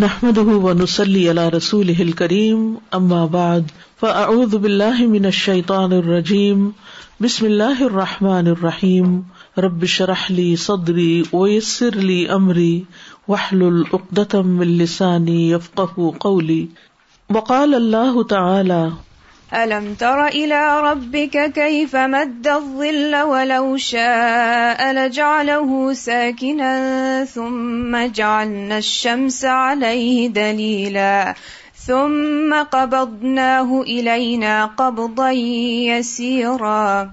ونصلي نسلی رسول الكريم کریم بعد فعد بلّہ من الشيطان الرجیم بسم اللہ الرحمٰن الرحیم ويسر لي صدری اویسر علی عمری وحل العدت قولي وقال اللہ تعالی ألم تر إلى ربك كيف مد الظل ولو شاء لجعله ساكنا ثم جعلنا الشمس عليه دليلا ثم قبضناه إلينا قبضا يسيرا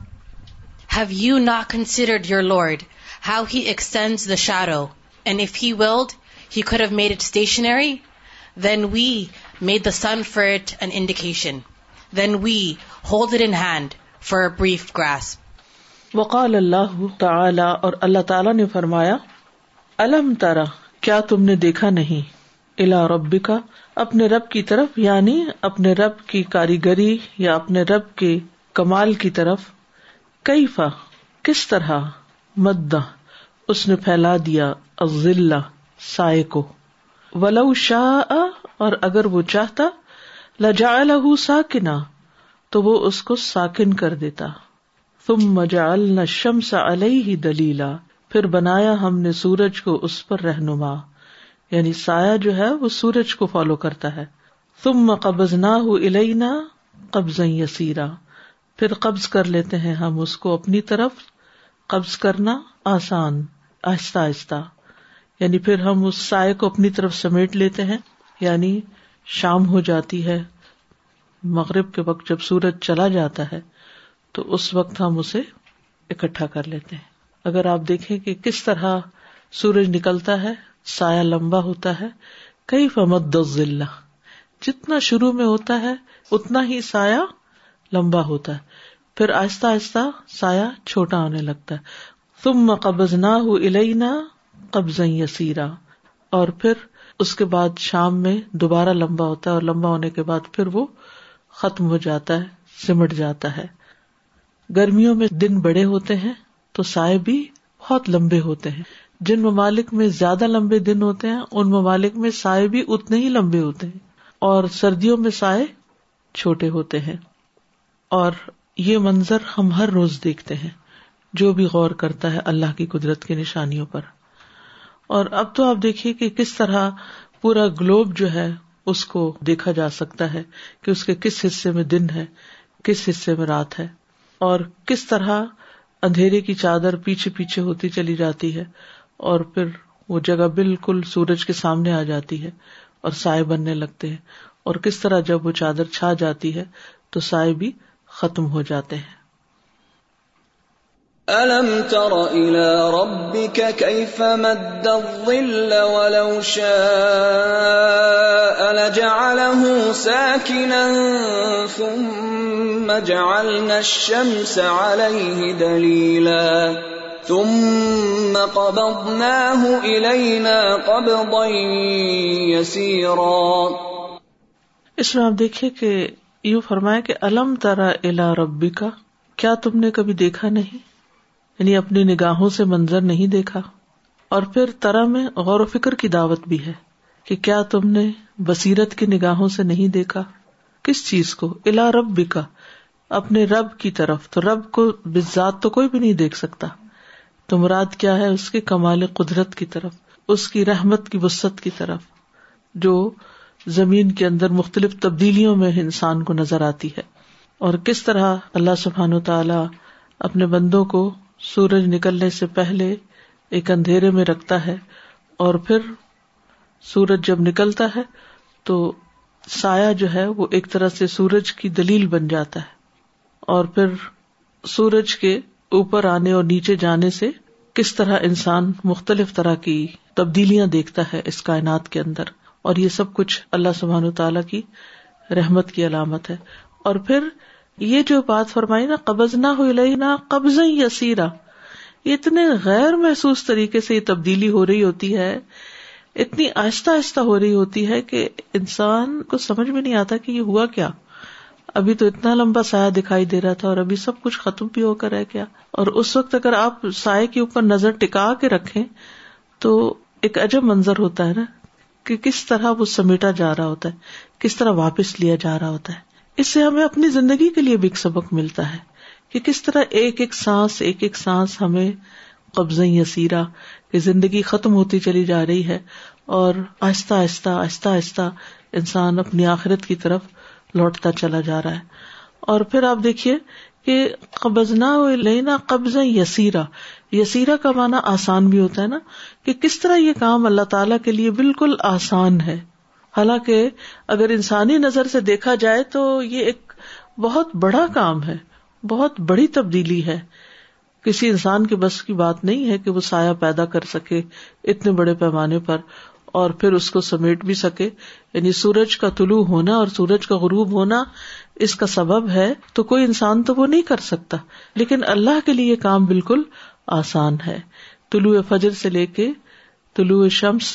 Have you not considered your Lord how he extends the shadow and if he willed he could have made it stationary then we made the sun for it an indication وقال اللہ تعالی اور اللہ تعالی نے فرمایا الم تارا کیا تم نے دیکھا نہیں الا رب کا اپنے رب کی طرف یعنی اپنے رب کی کاریگری یا اپنے رب کے کمال کی طرف کئی فا کس طرح مداح اس نے پھیلا دیا سائے کو ولو شاہ اور اگر وہ چاہتا جا کنا تو وہ اس کو ساکن کر دیتا تم مجھم سا دلیلا پھر بنایا ہم نے سورج کو اس پر رہنما یعنی سایہ جو ہے وہ سورج کو فالو کرتا ہے تم قبض نہ الینا الئی نہ قبض قبض کر لیتے ہیں ہم اس کو اپنی طرف قبض کرنا آسان آہستہ آہستہ یعنی پھر ہم اس سائے کو اپنی طرف سمیٹ لیتے ہیں یعنی شام ہو جاتی ہے مغرب کے وقت جب سورج چلا جاتا ہے تو اس وقت ہم اسے اکٹھا کر لیتے ہیں اگر آپ دیکھیں کہ کس طرح سورج نکلتا ہے سایہ لمبا ہوتا ہے کئی فمد ضلع جتنا شروع میں ہوتا ہے اتنا ہی سایہ لمبا ہوتا ہے پھر آہستہ آہستہ سایہ چھوٹا ہونے لگتا ہے تم قبض نہ ہو الینا قبض یسیرا اور پھر اس کے بعد شام میں دوبارہ لمبا ہوتا ہے اور لمبا ہونے کے بعد پھر وہ ختم ہو جاتا ہے سمٹ جاتا ہے گرمیوں میں دن بڑے ہوتے ہیں تو سائے بھی بہت لمبے ہوتے ہیں جن ممالک میں زیادہ لمبے دن ہوتے ہیں ان ممالک میں سائے بھی اتنے ہی لمبے ہوتے ہیں اور سردیوں میں سائے چھوٹے ہوتے ہیں اور یہ منظر ہم ہر روز دیکھتے ہیں جو بھی غور کرتا ہے اللہ کی قدرت کی نشانیوں پر اور اب تو آپ دیکھیے کہ کس طرح پورا گلوب جو ہے اس کو دیکھا جا سکتا ہے کہ اس کے کس حصے میں دن ہے کس حصے میں رات ہے اور کس طرح اندھیرے کی چادر پیچھے پیچھے ہوتی چلی جاتی ہے اور پھر وہ جگہ بالکل سورج کے سامنے آ جاتی ہے اور سائے بننے لگتے ہیں اور کس طرح جب وہ چادر چھا جاتی ہے تو سائے بھی ختم ہو جاتے ہیں الم تر الى ربك كيف مد الظل ولو شاء لجعله ساكنا ثم جعلنا الشمس عليه دليلا ثم قبضناه الينا قبضا يسيرا اس میں آپ دیکھیے کہ یوں فرمایا کہ الم ترا الا ربی کا کیا تم نے کبھی دیکھا نہیں یعنی اپنی نگاہوں سے منظر نہیں دیکھا اور پھر طرح غور و فکر کی دعوت بھی ہے کہ کیا تم نے بصیرت کی نگاہوں سے نہیں دیکھا کس چیز کو الا رب بھی کا اپنے رب کی طرف تو رب کو بزاد تو کوئی بھی نہیں دیکھ سکتا تو مراد کیا ہے اس کے کمال قدرت کی طرف اس کی رحمت کی وسط کی طرف جو زمین کے اندر مختلف تبدیلیوں میں انسان کو نظر آتی ہے اور کس طرح اللہ سبحان و تعالی اپنے بندوں کو سورج نکلنے سے پہلے ایک اندھیرے میں رکھتا ہے اور پھر سورج جب نکلتا ہے تو سایہ جو ہے وہ ایک طرح سے سورج کی دلیل بن جاتا ہے اور پھر سورج کے اوپر آنے اور نیچے جانے سے کس طرح انسان مختلف طرح کی تبدیلیاں دیکھتا ہے اس کائنات کے اندر اور یہ سب کچھ اللہ سبحان تعالی کی رحمت کی علامت ہے اور پھر یہ جو بات فرمائی نا قبض نہ ہو قبض یسیرا اتنے غیر محسوس طریقے سے یہ تبدیلی ہو رہی ہوتی ہے اتنی آہستہ آہستہ ہو رہی ہوتی ہے کہ انسان کو سمجھ میں نہیں آتا کہ یہ ہوا کیا ابھی تو اتنا لمبا سایہ دکھائی دے رہا تھا اور ابھی سب کچھ ختم بھی ہو کر رہ گیا اور اس وقت اگر آپ سائے کے اوپر نظر ٹکا کے رکھے تو ایک عجب منظر ہوتا ہے نا کہ کس طرح وہ سمیٹا جا رہا ہوتا ہے کس طرح واپس لیا جا رہا ہوتا ہے اس سے ہمیں اپنی زندگی کے لیے بھی ایک سبق ملتا ہے کہ کس طرح ایک ایک سانس ایک ایک سانس ہمیں قبضہ یا سیرا زندگی ختم ہوتی چلی جا رہی ہے اور آہستہ آہستہ آہستہ آہستہ انسان اپنی آخرت کی طرف لوٹتا چلا جا رہا ہے اور پھر آپ دیکھیے کہ قبض نہ لینا قبضۂ یسیرا یسیرا معنی آسان بھی ہوتا ہے نا کہ کس طرح یہ کام اللہ تعالی کے لیے بالکل آسان ہے حالانکہ اگر انسانی نظر سے دیکھا جائے تو یہ ایک بہت بڑا کام ہے بہت بڑی تبدیلی ہے کسی انسان کے بس کی بات نہیں ہے کہ وہ سایہ پیدا کر سکے اتنے بڑے پیمانے پر اور پھر اس کو سمیٹ بھی سکے یعنی سورج کا طلوع ہونا اور سورج کا غروب ہونا اس کا سبب ہے تو کوئی انسان تو وہ نہیں کر سکتا لیکن اللہ کے لیے یہ کام بالکل آسان ہے طلوع فجر سے لے کے طلوع شمس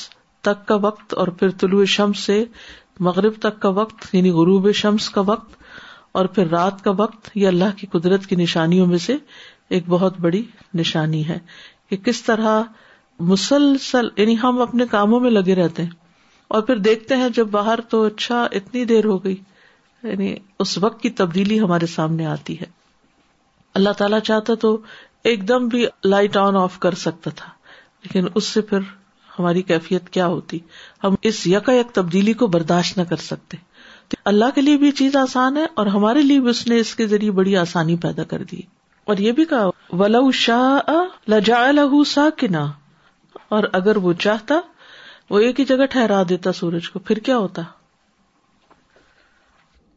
تک کا وقت اور پھر طلوع شمس سے مغرب تک کا وقت یعنی غروب شمس کا وقت اور پھر رات کا وقت یہ اللہ کی قدرت کی نشانیوں میں سے ایک بہت بڑی نشانی ہے کہ کس طرح مسلسل یعنی ہم اپنے کاموں میں لگے رہتے ہیں اور پھر دیکھتے ہیں جب باہر تو اچھا اتنی دیر ہو گئی یعنی اس وقت کی تبدیلی ہمارے سامنے آتی ہے اللہ تعالی چاہتا تو ایک دم بھی لائٹ آن آف کر سکتا تھا لیکن اس سے پھر ہماری کیفیت کیا ہوتی ہم اس یکا یک تبدیلی کو برداشت نہ کر سکتے تو اللہ کے لیے بھی یہ چیز آسان ہے اور ہمارے لیے بھی اس نے اس کے ذریعے بڑی آسانی پیدا کر دی اور یہ بھی کہا ولو شاہ لجا لہ لہو اور اگر وہ چاہتا وہ ایک ہی جگہ ٹھہرا دیتا سورج کو پھر کیا ہوتا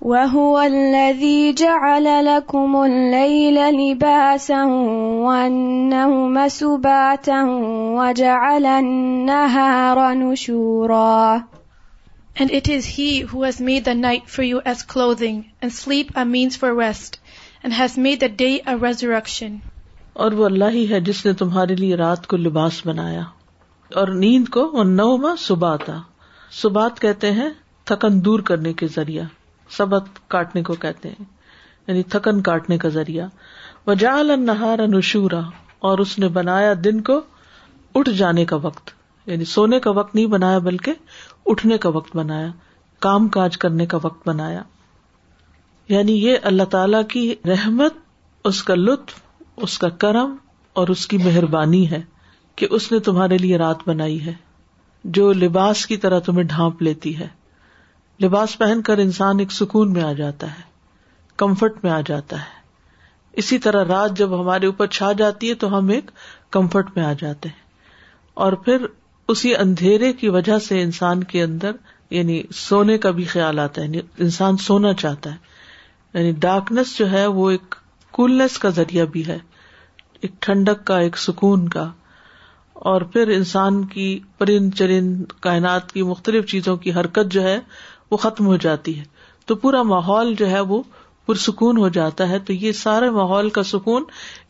And it is he who has made the night for you as clothing and sleep a means for rest and has made the day a resurrection اور وہ اللہ ہی ہے جس نے تمہارے لیے رات کو لباس بنایا اور نیند کو نوما سباتا سبات کہتے ہیں تھکن دور کرنے کے ذریعہ سبق کاٹنے کو کہتے ہیں یعنی تھکن کاٹنے کا ذریعہ وہ ان نہارا نشورا اور اس نے بنایا دن کو اٹھ جانے کا وقت یعنی سونے کا وقت نہیں بنایا بلکہ اٹھنے کا وقت بنایا کام کاج کرنے کا وقت بنایا یعنی یہ اللہ تعالی کی رحمت اس کا لطف اس کا کرم اور اس کی مہربانی ہے کہ اس نے تمہارے لیے رات بنائی ہے جو لباس کی طرح تمہیں ڈھانپ لیتی ہے لباس پہن کر انسان ایک سکون میں آ جاتا ہے کمفرٹ میں آ جاتا ہے اسی طرح رات جب ہمارے اوپر چھا جاتی ہے تو ہم ایک کمفرٹ میں آ جاتے ہیں اور پھر اسی اندھیرے کی وجہ سے انسان کے اندر یعنی سونے کا بھی خیال آتا ہے یعنی انسان سونا چاہتا ہے یعنی ڈارکنیس جو ہے وہ ایک کولنیس کا ذریعہ بھی ہے ایک ٹھنڈک کا ایک سکون کا اور پھر انسان کی پرند چرند کائنات کی مختلف چیزوں کی حرکت جو ہے وہ ختم ہو جاتی ہے تو پورا ماحول جو ہے وہ پرسکون ہو جاتا ہے تو یہ سارے ماحول کا سکون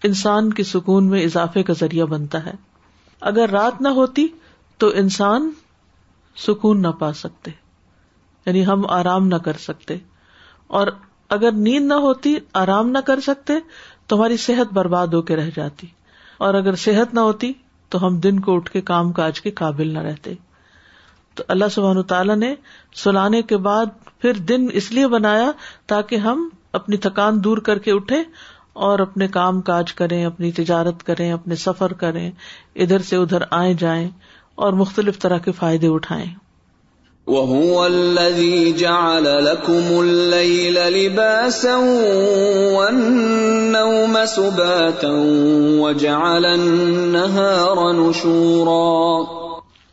انسان کے سکون میں اضافے کا ذریعہ بنتا ہے اگر رات نہ ہوتی تو انسان سکون نہ پا سکتے یعنی ہم آرام نہ کر سکتے اور اگر نیند نہ ہوتی آرام نہ کر سکتے تو ہماری صحت برباد ہو کے رہ جاتی اور اگر صحت نہ ہوتی تو ہم دن کو اٹھ کے کام کاج کے قابل نہ رہتے تو اللہ سبحان تعالیٰ نے سلانے کے بعد پھر دن اس لیے بنایا تاکہ ہم اپنی تھکان دور کر کے اٹھے اور اپنے کام کاج کریں اپنی تجارت کریں اپنے سفر کریں ادھر سے ادھر آئے جائیں اور مختلف طرح کے فائدے اٹھائیں وَهُوَ الَّذِي جَعَلَ لَكُمُ اللَّيْلَ لِبَاسًا وَالنَّوْمَ سُبَاتًا وَجَعَلَ النَّهَارَ نُشُورًا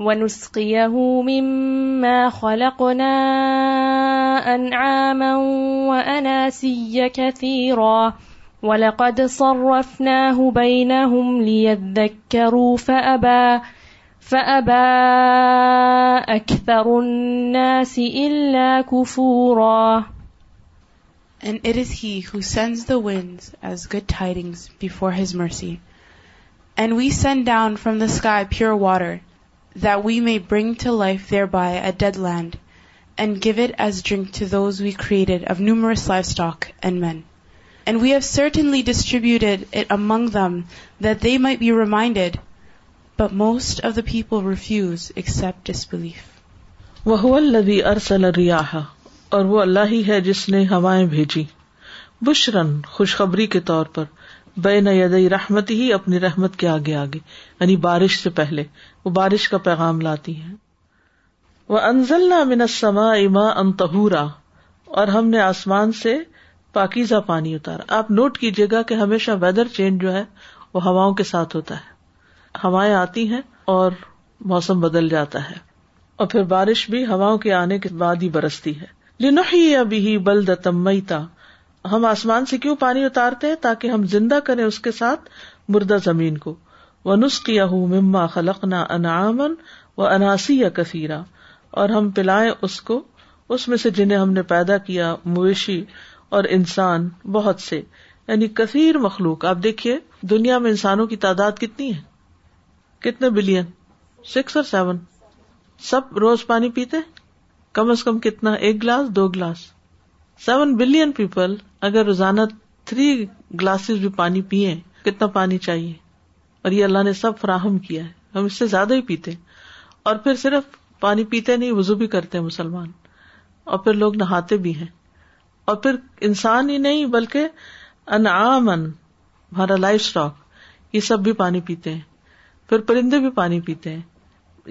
ونسقيه مما خلقنا أنعاما وأناسي كثيرا ولقد صرفناه بينهم ليذكروا فأبى فأبى أكثر الناس إلا كفورا And it is he who sends the winds as good tidings before his mercy. And we send down from the sky pure water that we may bring to life thereby a dead land, and give it as drink to those we created of numerous livestock and men. And we have certainly distributed it among them that they might be reminded, but most of the people refuse except disbelief. وَهُوَ الَّذِي أَرْسَلَ الرِّيَاحَ اور وہ اللہ ہی ہے جس نے ہوائیں بھیجی بشرن خوشخبری کے طور پر بین یدئی رحمت ہی اپنی رحمت کے آگے آگے یعنی بارش سے پہلے وہ بارش کا پیغام لاتی ہے وہ انزل نہ منسما اما انتہورا اور ہم نے آسمان سے پاکیزا پانی اتارا آپ نوٹ کیجیے گا کہ ہمیشہ ویدر چینج جو ہے وہ ہواؤں کے ساتھ ہوتا ہے ہوائیں آتی ہیں اور موسم بدل جاتا ہے اور پھر بارش بھی ہواؤں کے آنے کے بعد ہی برستی ہے لنو ہی ابھی بل بلدتمئی ہم آسمان سے کیوں پانی اتارتے ہیں تاکہ ہم زندہ کریں اس کے ساتھ مردہ زمین کو وہ نسخ یا ہوں مما خلق نہ انعامن و اناسی یا کثیرہ اور ہم پلائیں اس کو اس میں سے جنہیں ہم نے پیدا کیا مویشی اور انسان بہت سے یعنی کثیر مخلوق آپ دیکھیے دنیا میں انسانوں کی تعداد کتنی ہے کتنے بلین سکس اور سیون سب روز پانی پیتے کم از کم کتنا ایک گلاس دو گلاس سیون بلین پیپل اگر روزانہ تھری گلاسز بھی پانی پیئے کتنا پانی چاہیے اور یہ اللہ نے سب فراہم کیا ہے ہم اس سے زیادہ ہی پیتے اور پھر صرف پانی پیتے نہیں وزو بھی کرتے ہیں مسلمان اور پھر لوگ نہاتے بھی ہیں اور پھر انسان ہی نہیں بلکہ انعام ہمارا لائف اسٹاک یہ سب بھی پانی پیتے ہیں پھر پرندے بھی پانی پیتے ہیں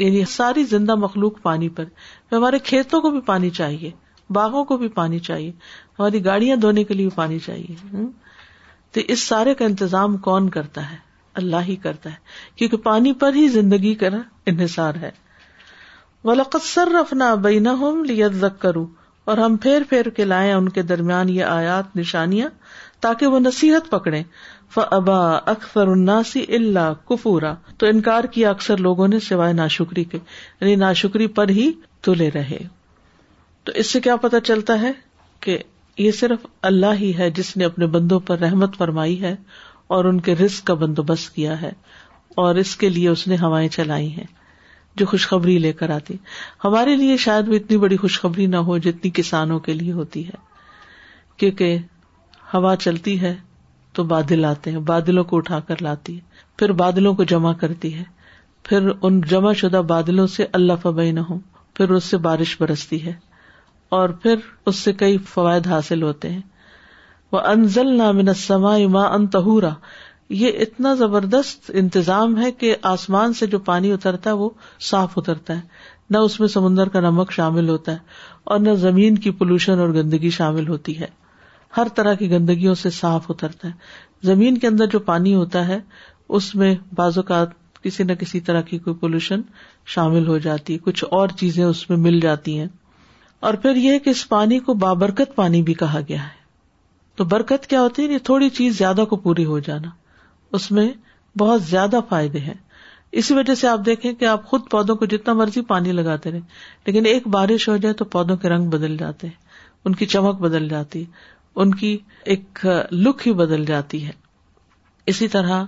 یعنی ساری زندہ مخلوق پانی پر ہمارے کھیتوں کو بھی پانی چاہیے باغوں کو بھی پانی چاہیے ہماری گاڑیاں دھونے کے لیے بھی پانی چاہیے تو اس سارے کا انتظام کون کرتا ہے اللہ ہی کرتا ہے کیونکہ پانی پر ہی زندگی کا انحصار ہے رفنا اور ہم پھیر پھیر کے لائیں ان کے درمیان یہ آیات نشانیاں تاکہ وہ نصیحت پکڑے فبا اکثر اناسی اللہ کفورا تو انکار کیا اکثر لوگوں نے سوائے یعنی ناشکری پر ہی تلے رہے تو اس سے کیا پتا چلتا ہے کہ یہ صرف اللہ ہی ہے جس نے اپنے بندوں پر رحمت فرمائی ہے اور ان کے رسک کا بندوبست کیا ہے اور اس کے لیے اس نے ہوائیں چلائی ہیں جو خوشخبری لے کر آتی ہمارے لیے شاید وہ اتنی بڑی خوشخبری نہ ہو جتنی کسانوں کے لیے ہوتی ہے کیونکہ ہوا چلتی ہے تو بادل آتے ہیں بادلوں کو اٹھا کر لاتی ہے پھر بادلوں کو جمع کرتی ہے پھر ان جمع شدہ بادلوں سے اللہ فبئی نہ ہو پھر اس سے بارش برستی ہے اور پھر اس سے کئی فوائد حاصل ہوتے ہیں وہ انض نام اما انتہورا یہ اتنا زبردست انتظام ہے کہ آسمان سے جو پانی اترتا ہے وہ صاف اترتا ہے نہ اس میں سمندر کا نمک شامل ہوتا ہے اور نہ زمین کی پولوشن اور گندگی شامل ہوتی ہے ہر طرح کی گندگیوں سے صاف اترتا ہے زمین کے اندر جو پانی ہوتا ہے اس میں بعض اوقات کسی نہ کسی طرح کی کوئی پولوشن شامل ہو جاتی ہے کچھ اور چیزیں اس میں مل جاتی ہیں اور پھر یہ کہ اس پانی کو بابرکت پانی بھی کہا گیا ہے تو برکت کیا ہوتی ہے یہ تھوڑی چیز زیادہ کو پوری ہو جانا اس میں بہت زیادہ فائدے ہیں اسی وجہ سے آپ دیکھیں کہ آپ خود پودوں کو جتنا مرضی پانی لگاتے رہے لیکن ایک بارش ہو جائے تو پودوں کے رنگ بدل جاتے ہیں ان کی چمک بدل جاتی ان کی ایک لک ہی بدل جاتی ہے اسی طرح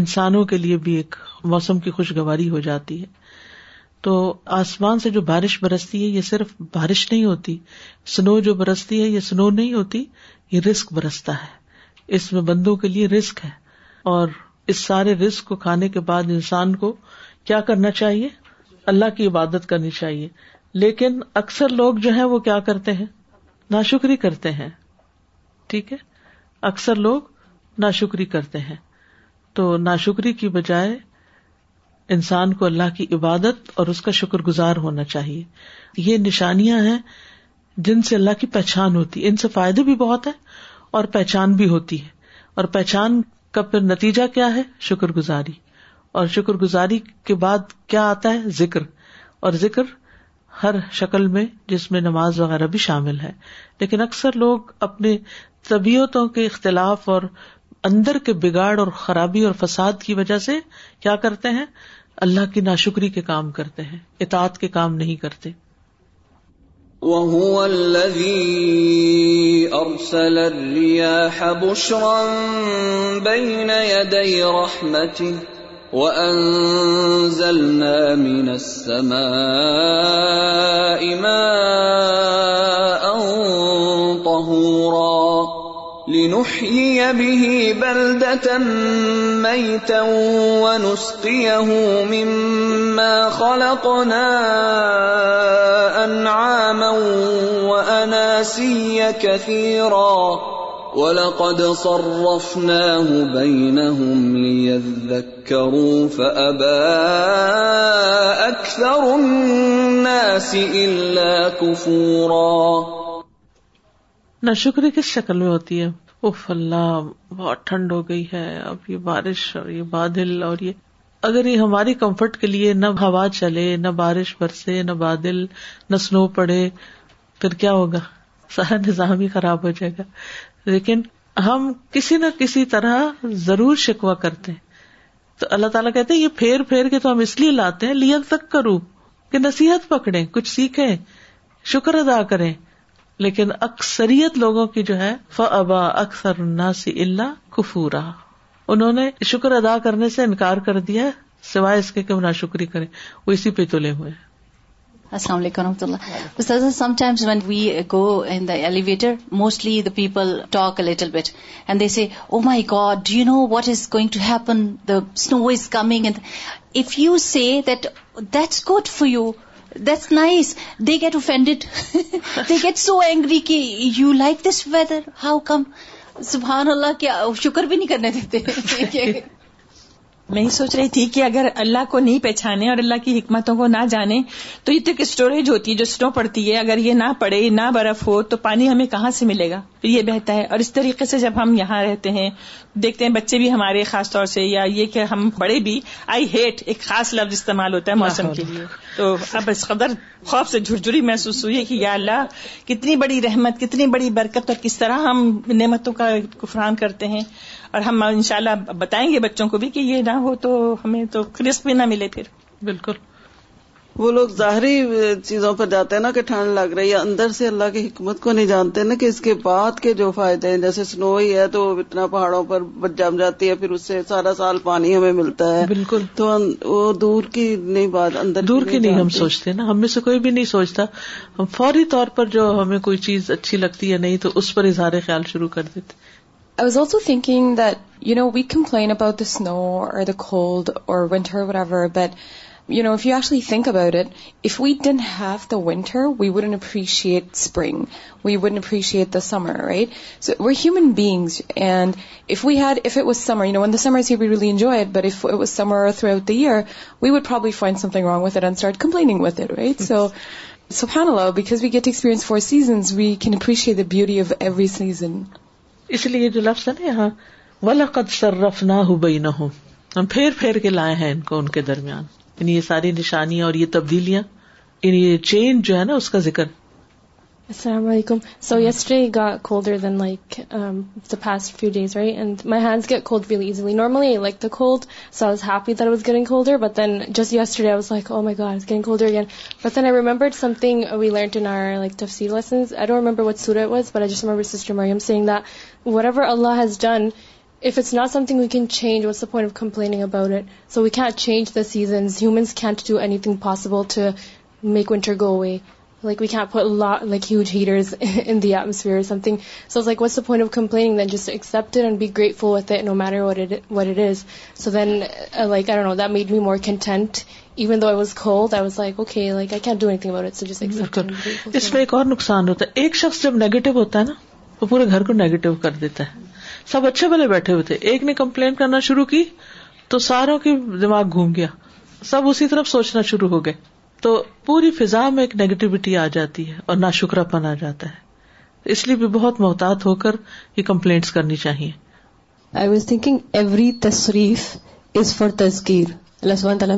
انسانوں کے لیے بھی ایک موسم کی خوشگواری ہو جاتی ہے تو آسمان سے جو بارش برستی ہے یہ صرف بارش نہیں ہوتی سنو جو برستی ہے یہ سنو نہیں ہوتی یہ رسک برستا ہے اس میں بندوں کے لیے رسک ہے اور اس سارے رسک کو کھانے کے بعد انسان کو کیا کرنا چاہیے اللہ کی عبادت کرنی چاہیے لیکن اکثر لوگ جو ہیں وہ کیا کرتے ہیں ناشکری کرتے ہیں ٹھیک ہے اکثر لوگ ناشکری کرتے ہیں تو ناشکری کی بجائے انسان کو اللہ کی عبادت اور اس کا شکر گزار ہونا چاہیے یہ نشانیاں ہیں جن سے اللہ کی پہچان ہوتی ہے ان سے فائدے بھی بہت ہے اور پہچان بھی ہوتی ہے اور پہچان کا پھر نتیجہ کیا ہے شکر گزاری اور شکر گزاری کے بعد کیا آتا ہے ذکر اور ذکر ہر شکل میں جس میں نماز وغیرہ بھی شامل ہے لیکن اکثر لوگ اپنے طبیعتوں کے اختلاف اور اندر کے بگاڑ اور خرابی اور فساد کی وجہ سے کیا کرتے ہیں اللہ کی ناشکری کے کام کرتے ہیں اطاعت کے کام نہیں کرتے وَهُوَ الَّذِي أَرْسَلَ الرِّيَاحَ بُشْرًا بَيْنَ يَدَيْ رَحْمَتِهِ وَأَنزَلْنَا مِنَ السَّمَاءِ مَاءً طَهُورًا مما خلقنا أنعاما وأناسيا كثيرا ولقد صرفناه بينهم ليذكروا فأبى أكثر الناس إلا كفورا نہ شکر کس شکل میں ہوتی ہے اف اللہ بہت ٹھنڈ ہو گئی ہے اب یہ بارش اور یہ بادل اور یہ اگر یہ ہماری کمفرٹ کے لیے نہ ہوا چلے نہ بارش برسے نہ بادل نہ سنو پڑے پھر کیا ہوگا سارا نظام ہی خراب ہو جائے گا لیکن ہم کسی نہ کسی طرح ضرور شکوا کرتے ہیں تو اللہ تعالیٰ کہتے ہیں یہ پھیر پھیر کے تو ہم اس لیے لاتے ہیں لیا تک کرو کہ نصیحت پکڑے کچھ سیکھیں شکر ادا کریں لیکن اکثریت لوگوں کی جو ہے ف ابا اکثر ناسی اللہ کفورا انہوں نے شکر ادا کرنے سے انکار کر دیا سوائے اس کے کہ وہ نہ شکری کرے وہ اسی پہ تلے ہوئے السلام علیکم رحمۃ اللہ some times when we go in the elevator mostly the people talk little bit and they see oh my God do you know what is going to happen the snow is coming and if you see that that's good for you that's nice they get offended they get so angry کہ you like this weather how come سبحان اللہ کیا شکر بھی نہیں کرنے دیتے میں ہی سوچ رہی تھی کہ اگر اللہ کو نہیں پہچانے اور اللہ کی حکمتوں کو نہ جانے تو یہ تو ایک اسٹوریج ہوتی ہے جو سنو پڑتی ہے اگر یہ نہ پڑے نہ برف ہو تو پانی ہمیں کہاں سے ملے گا پھر یہ بہتا ہے اور اس طریقے سے جب ہم یہاں رہتے ہیں دیکھتے ہیں بچے بھی ہمارے خاص طور سے یا یہ کہ ہم بڑے بھی آئی ہیٹ ایک خاص لفظ استعمال ہوتا ہے موسم کے لیے تو اب اس قدر خوف سے جھرجھری محسوس ہوئی کہ یا اللہ کتنی بڑی رحمت کتنی بڑی برکت اور کس طرح ہم نعمتوں کا کفران کرتے ہیں اور ہم ان شاء اللہ بتائیں گے بچوں کو بھی کہ یہ نہ ہو تو ہمیں تو کرسپ بھی نہ ملے پھر بالکل وہ لوگ ظاہری چیزوں پر جاتے ہیں نا کہ ٹھنڈ لگ رہی ہے اندر سے اللہ کی حکمت کو نہیں جانتے نا کہ اس کے بعد کے جو فائدے ہیں جیسے سنو ہی ہے تو اتنا پہاڑوں پر جم جاتی ہے پھر اس سے سارا سال پانی ہمیں ملتا ہے بالکل تو وہ دور کی نہیں بات اندر دور کی نہیں ہم سوچتے نا ہم میں سے کوئی بھی نہیں سوچتا ہم فوری طور پر جو ہمیں کوئی چیز اچھی لگتی ہے نہیں تو اس پر اظہار خیال شروع کر دیتے I was also thinking that, we complain about the snow or the cold or winter or whatever, but, if you actually think about it, if we didn't have the winter, we wouldn't appreciate spring. We wouldn't appreciate the summer, right? So we're human beings, and if it was summer, when the summer is here, we really enjoy it, but if it was summer throughout the year, we would probably find something wrong with it and start complaining with it, right? So, subhanAllah, because we get to experience 4 seasons, we can appreciate the beauty of every season. اس لیے جو لفظ ہے نا یہاں ولا قد سر رف نہ ہو بئی نہ ہو ہم پھیر پھیر کے لائے ہیں ان کو ان کے درمیان یعنی یہ ساری نشانیاں اور یہ تبدیلیاں یعنی یہ چینج جو ہے نا اس کا ذکر Assalamu alaikum. So mm-hmm. yesterday got colder than um, the past few days, right? And my hands get cold really easily. Normally I like the cold, so I was happy that it was getting colder. But then just yesterday I was like, oh my God, it's getting colder again. But then I remembered something we learned in our tafsir lessons. I don't remember what surah it was, but I just remember Sister Maryam saying that whatever Allah has done, if it's not something we can change, what's the point of complaining about it? So we can't change the seasons. Humans can't do anything possible to make winter go away. like we can't put a lot like huge heaters in the atmosphere or something so it's like what's the point of complaining then just accept it and be grateful with it no matter what it what it is so then uh, like i don't know that made me more content even though I was cold I was like okay like I can't do anything about it so just accept it اس میں ایک اور نقصان ہوتا ہے ایک شخص جب نیگیٹو ہوتا ہے نا وہ پورے گھر کو نیگیٹو کر دیتا ہے سب اچھے بھلے بیٹھے ہوئے تھے ایک نے کمپلین کرنا شروع کی تو ساروں کی دماغ گھوم گیا سب اسی طرف سوچنا شروع ہو گئے تو پوری فضا میں ایک نیگیٹوٹی آ جاتی ہے اور پن آ جاتا ہے اس لیے بھی بہت محتاط ہو کر یہ کمپلینٹس کرنی چاہیے آئی واز تھنکنگ ایوری تصریف از فار تذکیر اللہ سبحانہ تعالیٰ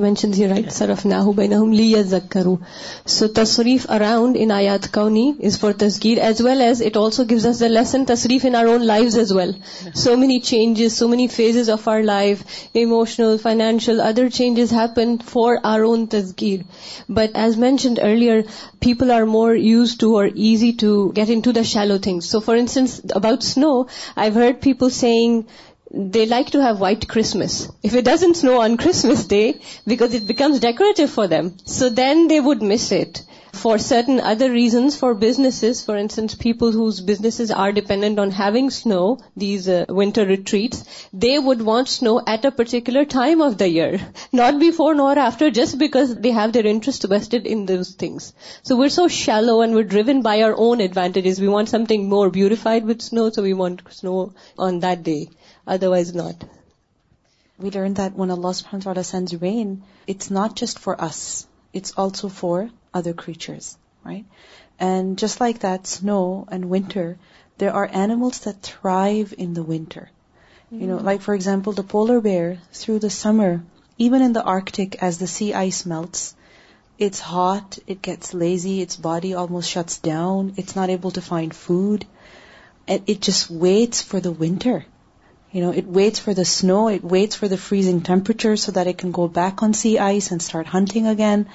رائٹ نہ ہو ہم لی سو تصریف اراؤنڈ ان آیات کونی is for تصغیر as well as it also gives us the lesson تصریف in our own life as well so many changes so many phases of our life emotional financial other changes happen for our own تزگیر but as mentioned earlier people are more used to or easy to get into the shallow things so for instance about snow I heard people saying they like to have white Christmas. If it doesn't snow on Christmas Day, because it becomes decorative for them, so then they would miss it. For certain other reasons, for businesses, for instance, people whose businesses are dependent on having snow, these uh, winter retreats, they would want snow at a particular time of the year, not before nor after, just because they have their interest vested in those things. So we're so shallow and we're driven by our own advantages. We want something more beautified with snow, so we want snow on that day. Otherwise not. We learned that when Allah subhanahu wa ta'ala sends rain, it's not just for us. It's also for other creatures, right? And just like that, snow and winter, there are animals that thrive in the winter. You know, mm-hmm. like for example, the polar bear through the summer, even in the Arctic, as the sea ice melts, it's hot, it gets lazy, its body almost shuts down, it's not able to find food, and it just waits for the winter it waits for the snow, it waits for the freezing temperature so that it can go back on sea ice and start hunting again,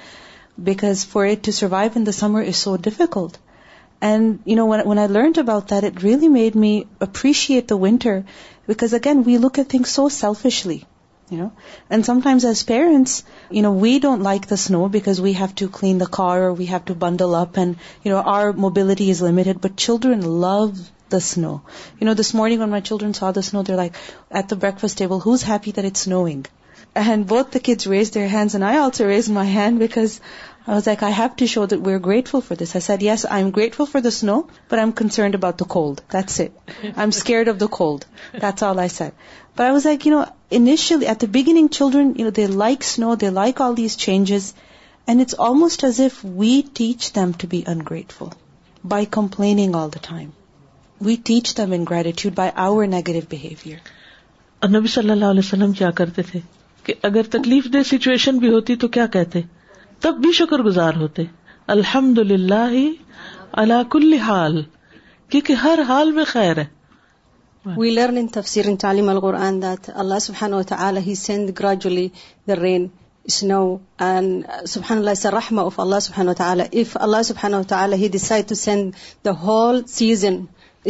because for it to survive in the summer is so difficult. And, when I learned about that, it really made me appreciate the winter, because again, we look at things so selfishly, And sometimes as parents, we don't like the snow because we have to clean the car or we have to bundle up and, our mobility is limited, but children love س morning children saw the snow they like at the breakfast was there I saw was my hand like I hate we are grateful for this yes I am grateful for the snow پرائک you know انشیلیگ children the like snow they like all these changes and it's almost as if we teach them to be ungrateful by complaining all the time we teach them ingratitude by our negative behaviour نبی صلی اللہ علیہ وسلم کیا کرتے تھے کہ اگر تکلیف دہ سچویشن بھی ہوتی تو کیا کہتے تب بھی شکر گزار ہوتے الحمد للہ اللہ کل حال کیونکہ ہر حال میں خیر ہے اللہ سب تل رین اسنو اینڈ سبحان اللہ اللہ سب اف اللہ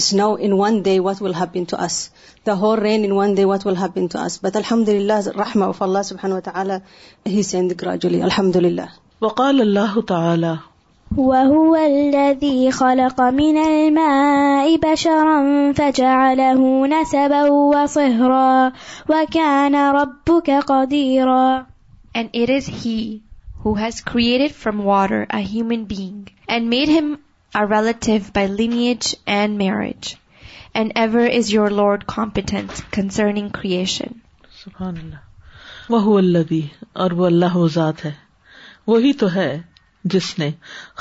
snow in one day, what will happen to us? The whole rain in one day, what will happen to us? But alhamdulillah, rahmah of Allah subhanahu wa ta'ala, he sent gradually, alhamdulillah. وقال الله تعالى وهو الذي خلق من الماء بشرا فجعله نسبا وصهرا وكان ربك قديرا And it is he who has created from water a human being and made him are relative by lineage and marriage, and ever is your Lord competent concerning creation. Subhanallah. وہی تو ہے جس نے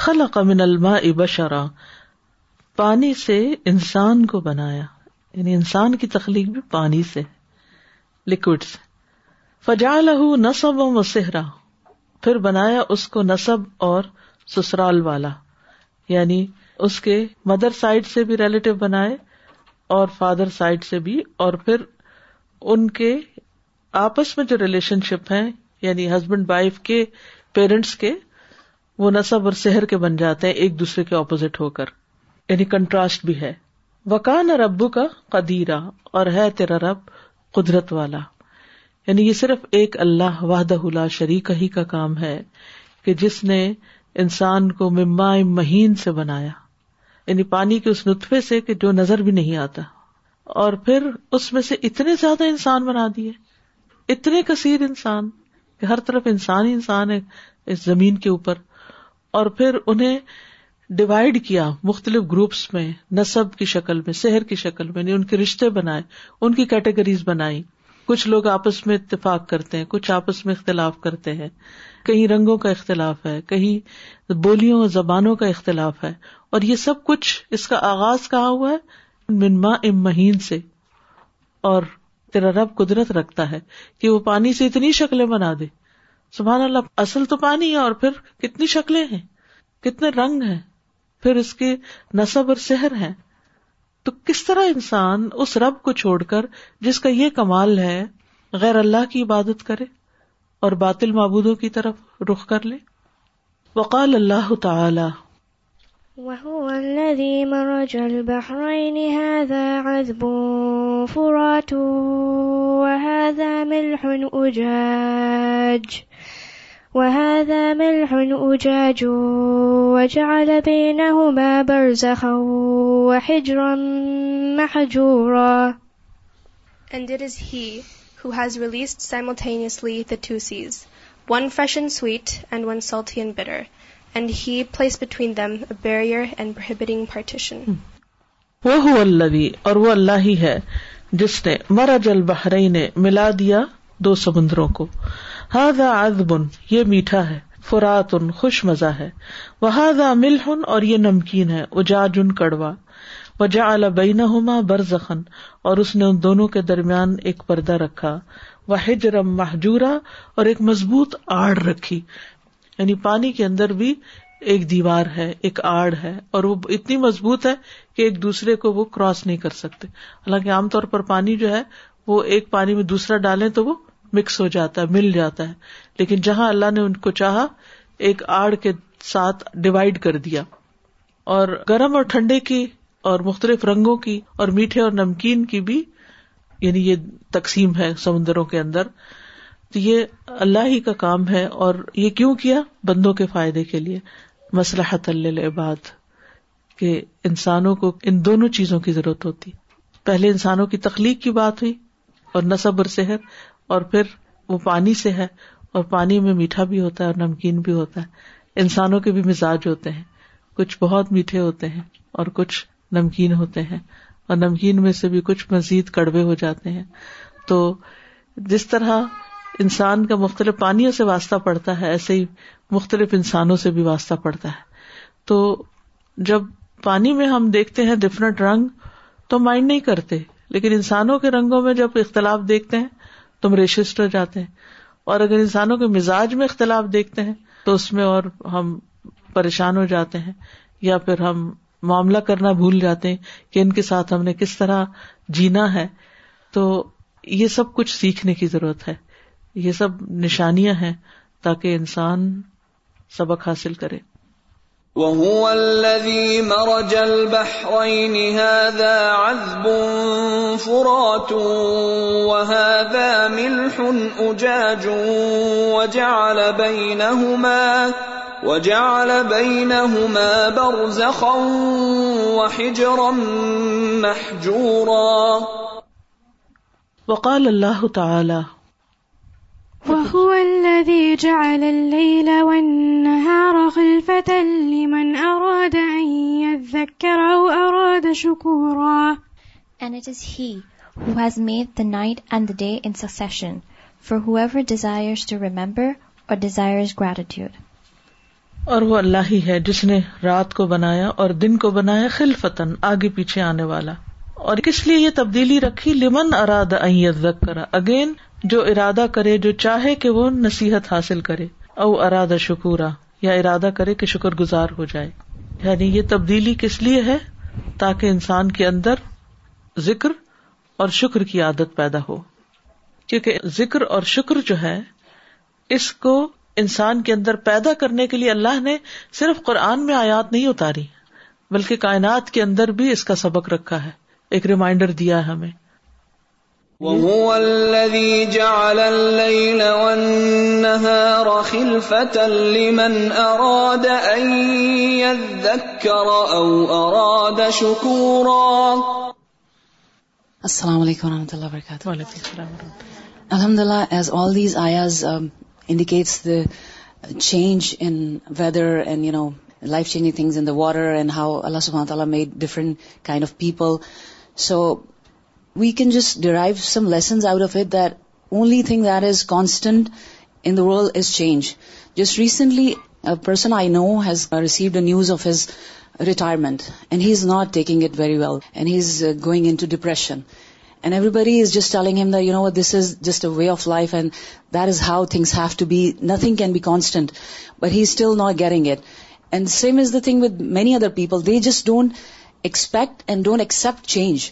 خلق من الماء بشرا پانی سے انسان کو بنایا یعنی انسان کی تخلیق بھی پانی سے لکوڈ سے فجا لہ نصب و سہرا پھر بنایا اس کو نصب اور سسرال والا یعنی اس کے مدر سائڈ سے بھی ریلیٹو بنائے اور فادر سائڈ سے بھی اور پھر ان کے آپس میں جو ریلیشن شپ ہیں یعنی ہسبینڈ وائف کے پیرنٹس کے وہ نصب اور سحر کے بن جاتے ہیں ایک دوسرے کے اپوزٹ ہو کر یعنی کنٹراسٹ بھی ہے وکان اور ابو کا قدیرہ اور ہے تیرا رب قدرت والا یعنی یہ صرف ایک اللہ وحدہ اللہ شریک ہی کا کام ہے کہ جس نے انسان کو مما مہین سے بنایا یعنی پانی کے اس نطفے سے کہ جو نظر بھی نہیں آتا اور پھر اس میں سے اتنے زیادہ انسان بنا دیے اتنے کثیر انسان کہ ہر طرف انسان ہی انسان ہے اس زمین کے اوپر اور پھر انہیں ڈیوائڈ کیا مختلف گروپس میں نصب کی شکل میں سحر کی شکل میں یعنی ان کے رشتے بنائے ان کی کیٹیگریز بنائی کچھ لوگ آپس میں اتفاق کرتے ہیں کچھ آپس میں اختلاف کرتے ہیں کہیں رنگوں کا اختلاف ہے کہیں بولیوں اور زبانوں کا اختلاف ہے اور یہ سب کچھ اس کا آغاز کہا ہوا ہے منما ام مہین سے اور تیرا رب قدرت رکھتا ہے کہ وہ پانی سے اتنی شکلیں بنا دے سبحان اللہ اصل تو پانی ہے اور پھر کتنی شکلیں ہیں کتنے رنگ ہیں پھر اس کے نصب اور سحر ہیں تو کس طرح انسان اس رب کو چھوڑ کر جس کا یہ کمال ہے غیر اللہ کی عبادت کرے اور باطل معبودوں کی طرف رخ کر لے وقال اللہ تعالی وهذا ملح أجاج وجعل بينهما برزخا وحجرا محجورا And it is he who has released simultaneously the two seas, one fresh and sweet and one salty and bitter, and he placed between them a barrier and prohibiting partition. وَهُوَ الَّذِي اور وہ اللہ ہی ہے جس نے مرج البحرین ملا دیا دو سمندروں کو ہاضا ادبن یہ میٹھا ہے فراتن ان خوش مزہ ہے وہ اور یہ نمکین ہے کڑوا البین بر زخن اور اس نے ان دونوں کے درمیان ایک پردہ رکھا وہ ہجرم محجورا اور ایک مضبوط آڑ رکھی یعنی پانی کے اندر بھی ایک دیوار ہے ایک آڑ ہے اور وہ اتنی مضبوط ہے کہ ایک دوسرے کو وہ کراس نہیں کر سکتے حالانکہ عام طور پر پانی جو ہے وہ ایک پانی میں دوسرا ڈالے تو وہ مکس ہو جاتا ہے مل جاتا ہے لیکن جہاں اللہ نے ان کو چاہا ایک آڑ کے ساتھ ڈیوائڈ کر دیا اور گرم اور ٹھنڈے کی اور مختلف رنگوں کی اور میٹھے اور نمکین کی بھی یعنی یہ تقسیم ہے سمندروں کے اندر تو یہ اللہ ہی کا کام ہے اور یہ کیوں کیا بندوں کے فائدے کے لیے مسلحت العباد کہ انسانوں کو ان دونوں چیزوں کی ضرورت ہوتی پہلے انسانوں کی تخلیق کی بات ہوئی اور نصب اور صحت اور پھر وہ پانی سے ہے اور پانی میں میٹھا بھی ہوتا ہے اور نمکین بھی ہوتا ہے انسانوں کے بھی مزاج ہوتے ہیں کچھ بہت میٹھے ہوتے ہیں اور کچھ نمکین ہوتے ہیں اور نمکین میں سے بھی کچھ مزید کڑوے ہو جاتے ہیں تو جس طرح انسان کا مختلف پانیوں سے واسطہ پڑتا ہے ایسے ہی مختلف انسانوں سے بھی واسطہ پڑتا ہے تو جب پانی میں ہم دیکھتے ہیں ڈفرینٹ رنگ تو مائنڈ نہیں کرتے لیکن انسانوں کے رنگوں میں جب اختلاف دیکھتے ہیں تم ریشسٹ ہو جاتے ہیں اور اگر انسانوں کے مزاج میں اختلاف دیکھتے ہیں تو اس میں اور ہم پریشان ہو جاتے ہیں یا پھر ہم معاملہ کرنا بھول جاتے ہیں کہ ان کے ساتھ ہم نے کس طرح جینا ہے تو یہ سب کچھ سیکھنے کی ضرورت ہے یہ سب نشانیاں ہیں تاکہ انسان سبق حاصل کرے مر جل بہ نزب فرو تح دل اجوں و جال بئی نہ جال بہین ہوں میں بر وقال اللہ تعالی وهو الذي جعل الليل والنهار خلفة لمن أراد أن يذكر أو أراد شكورا And it is he who has made the night and the day in succession for whoever desires to remember or desires gratitude. اور وہ اللہ ہی ہے جس نے رات کو بنایا اور دن کو بنایا خلفتن آگے پیچھے آنے والا اور کس لیے یہ تبدیلی رکھی لمن اراد ائین کرا اگین جو ارادہ کرے جو چاہے کہ وہ نصیحت حاصل کرے او ارادہ شکورا یا ارادہ کرے کہ شکر گزار ہو جائے یعنی یہ تبدیلی کس لیے ہے تاکہ انسان کے اندر ذکر اور شکر کی عادت پیدا ہو کیونکہ ذکر اور شکر جو ہے اس کو انسان کے اندر پیدا کرنے کے لیے اللہ نے صرف قرآن میں آیات نہیں اتاری بلکہ کائنات کے اندر بھی اس کا سبق رکھا ہے ایک ریمائنڈر دیا ہمیں السلام علیکم الحمد اللہ as all these I indicates change in weather and you know life changing things in the water and how Allah sub make different kind of people so we can just derive some lessons out of it, that only thing that is constant in the world is change. Just recently, a person I know has received the news of his retirement, and he's not taking it very well, and he's uh, going into depression. And everybody is just telling him that, you know what, this is just a way of life and that is how things have to be. Nothing can be constant. But he's still not getting it. And same is the thing with many other people. They just don't expect and don't accept change.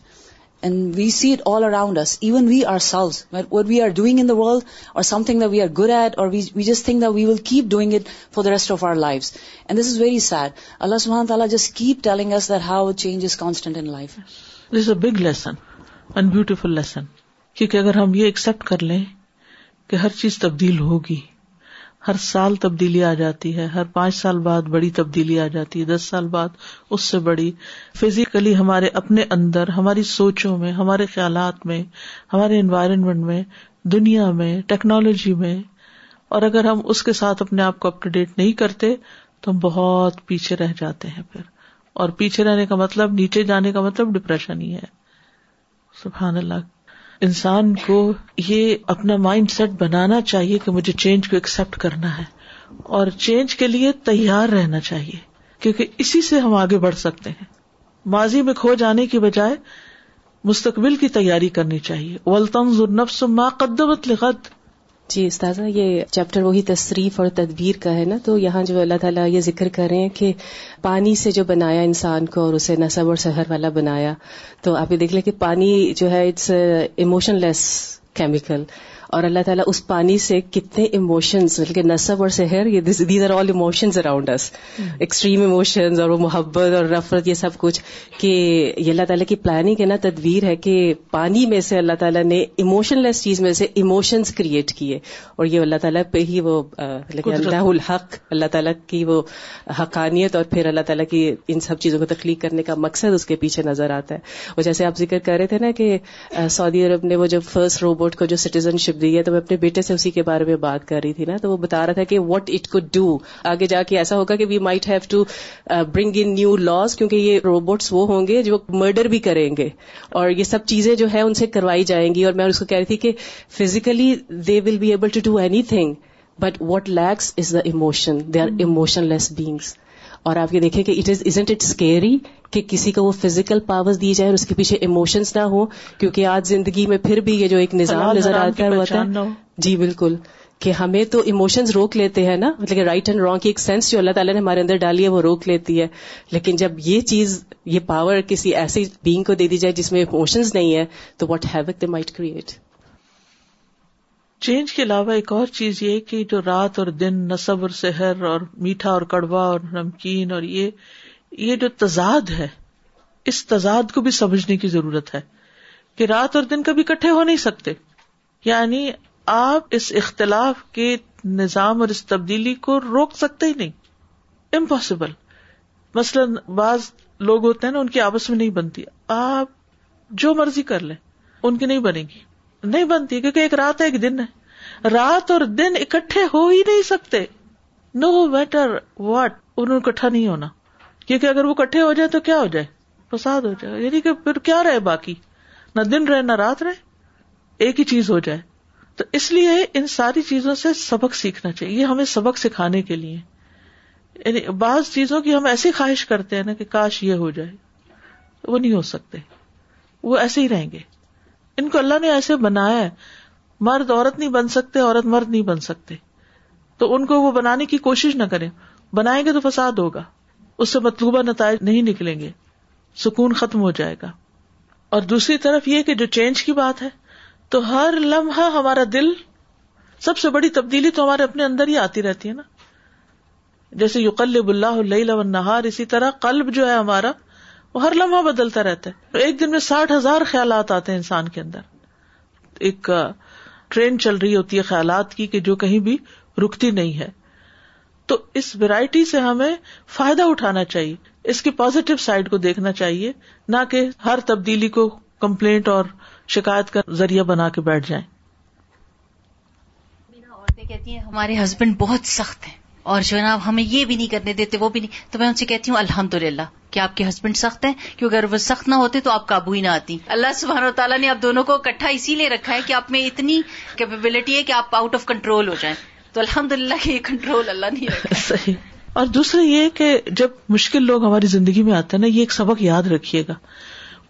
And we see it all around us even we are selves what we are doing in the world or something the we are good at or we just think will keep doing it for the rest of our life and this is very sad اللہ سبحانہ تعالیٰ just keep telling us that how change is constant in life this is a big lesson and beautiful lesson کیونکہ اگر ہم یہ accept کر لیں کہ ہر چیز تبدیل ہوگی ہر سال تبدیلی آ جاتی ہے ہر پانچ سال بعد بڑی تبدیلی آ جاتی ہے دس سال بعد اس سے بڑی فزیکلی ہمارے اپنے اندر ہماری سوچوں میں ہمارے خیالات میں ہمارے انوائرمنٹ میں دنیا میں ٹیکنالوجی میں اور اگر ہم اس کے ساتھ اپنے آپ کو اپ ٹو ڈیٹ نہیں کرتے تو ہم بہت پیچھے رہ جاتے ہیں پھر اور پیچھے رہنے کا مطلب نیچے جانے کا مطلب ڈپریشن ہی ہے سبحان اللہ انسان کو یہ اپنا مائنڈ سیٹ بنانا چاہیے کہ مجھے چینج کو ایکسپٹ کرنا ہے اور چینج کے لیے تیار رہنا چاہیے کیونکہ اسی سے ہم آگے بڑھ سکتے ہیں ماضی میں کھو جانے کی بجائے مستقبل کی تیاری کرنی چاہیے ولتم ضرور قدمت لغت جی استاذہ یہ چیپٹر وہی تصریف اور تدبیر کا ہے نا تو یہاں جو اللہ تعالیٰ یہ ذکر کر رہے ہیں کہ پانی سے جو بنایا انسان کو اور اسے نصب اور سحر والا بنایا تو آپ یہ دیکھ لیں کہ پانی جو ہے اٹس ایموشن لیس کیمیکل اور اللہ تعالیٰ اس پانی سے کتنے اموشنس مطلب بلکہ نصب اور سحر یہ these are all emotions around us extreme emotions اور وہ محبت اور نفرت یہ سب کچھ کہ یہ اللہ تعالیٰ کی پلاننگ ہے نا تدبیر ہے کہ پانی میں سے اللہ تعالیٰ نے اموشن لیس چیز میں سے اموشنز کریٹ کیے اور یہ اللہ تعالیٰ پہ ہی وہ مطلب اللہ الحق اللہ تعالیٰ کی وہ حقانیت اور پھر اللہ تعالیٰ کی ان سب چیزوں کو تخلیق کرنے کا مقصد اس کے پیچھے نظر آتا ہے اور جیسے آپ ذکر کر رہے تھے نا کہ سعودی عرب نے وہ جو فرسٹ روبوٹ کو جو سٹیزن شپ ہے تو میں اپنے بیٹے سے اسی کے بارے میں بات کر رہی تھی نا تو وہ بتا رہا تھا کہ واٹ اٹ کو ڈو آگے جا کے ایسا ہوگا کہ we might have to bring in new laws کیونکہ یہ روبوٹس وہ ہوں گے جو مرڈر بھی کریں گے اور یہ سب چیزیں جو ہے ان سے کروائی جائیں گی اور میں اس کو کہہ رہی تھی کہ physically they will be able to do any thing but what lacks is the emotion they are emotionless beings اور آپ یہ دیکھیں کہ it is isn't it's carry کہ کسی کو وہ فزیکل پاور دی جائے اور اس کے پیچھے ایموشنس نہ ہوں کیونکہ آج زندگی میں پھر بھی یہ جو ایک نظام نظر آتا ہوا تھا جی بالکل کہ ہمیں تو ایموشنز روک لیتے ہیں نا مطلب کہ رائٹ اینڈ رانگ کی ایک سینس جو اللہ تعالیٰ نے ہمارے اندر ڈالی ہے وہ روک لیتی ہے لیکن جب یہ چیز یہ پاور کسی ایسی بینگ کو دے دی جائے جس میں ایموشنز نہیں ہے تو what have they might create change کے علاوہ ایک اور چیز یہ کہ جو رات اور دن نصب اور سحر اور میٹھا اور کڑوا اور نمکین اور یہ یہ جو تضاد ہے اس تضاد کو بھی سمجھنے کی ضرورت ہے کہ رات اور دن کبھی اکٹھے ہو نہیں سکتے یعنی آپ اس اختلاف کے نظام اور اس تبدیلی کو روک سکتے ہی نہیں امپاسبل مثلاً بعض لوگ ہوتے ہیں نا ان کی آپس میں نہیں بنتی آپ جو مرضی کر لیں ان کی نہیں بنے گی نہیں بنتی کیونکہ ایک رات ہے ایک دن ہے رات اور دن اکٹھے ہو ہی نہیں سکتے نو میٹر واٹ انہوں نے اکٹھا نہیں ہونا کیونکہ اگر وہ کٹھے ہو جائے تو کیا ہو جائے فساد ہو جائے یعنی کہ پھر کیا رہے باقی نہ دن رہے نہ رات رہے ایک ہی چیز ہو جائے تو اس لیے ان ساری چیزوں سے سبق سیکھنا چاہیے یہ ہمیں سبق سکھانے کے لیے یعنی بعض چیزوں کی ہم ایسی خواہش کرتے ہیں نا کہ کاش یہ ہو جائے وہ نہیں ہو سکتے وہ ایسے ہی رہیں گے ان کو اللہ نے ایسے بنایا ہے مرد عورت نہیں بن سکتے عورت مرد نہیں بن سکتے تو ان کو وہ بنانے کی کوشش نہ کریں بنائیں گے تو فساد ہوگا اس سے مطلوبہ نتائج نہیں نکلیں گے سکون ختم ہو جائے گا اور دوسری طرف یہ کہ جو چینج کی بات ہے تو ہر لمحہ ہمارا دل سب سے بڑی تبدیلی تو ہمارے اپنے اندر ہی آتی رہتی ہے نا جیسے یقلب اللہ اللہ اسی طرح قلب جو ہے ہمارا وہ ہر لمحہ بدلتا رہتا ہے ایک دن میں ساٹھ ہزار خیالات آتے ہیں انسان کے اندر ایک ٹرین چل رہی ہوتی ہے خیالات کی کہ جو کہیں بھی رکتی نہیں ہے تو اس ویرائٹی سے ہمیں فائدہ اٹھانا چاہیے اس کی پازیٹو سائڈ کو دیکھنا چاہیے نہ کہ ہر تبدیلی کو کمپلینٹ اور شکایت کا ذریعہ بنا کے بیٹھ جائیں عورتیں کہتی ہیں ہمارے ہسبینڈ بہت سخت ہیں اور جو نام ہمیں یہ بھی نہیں کرنے دیتے وہ بھی نہیں تو میں ان سے کہتی ہوں الحمد للہ کہ آپ کے ہسبینڈ سخت ہیں کیوں اگر وہ سخت نہ ہوتے تو آپ قابو ہی نہ آتی اللہ سبحان تعالیٰ نے آپ دونوں کو اکٹھا اسی لیے رکھا ہے کہ آپ میں اتنی کیپبلٹی ہے کہ آپ آؤٹ آف کنٹرول ہو جائیں تو الحمد للہ یہ کنٹرول اللہ نہیں صحیح اور دوسرے یہ کہ جب مشکل لوگ ہماری زندگی میں آتے ہیں نا یہ ایک سبق یاد رکھیے گا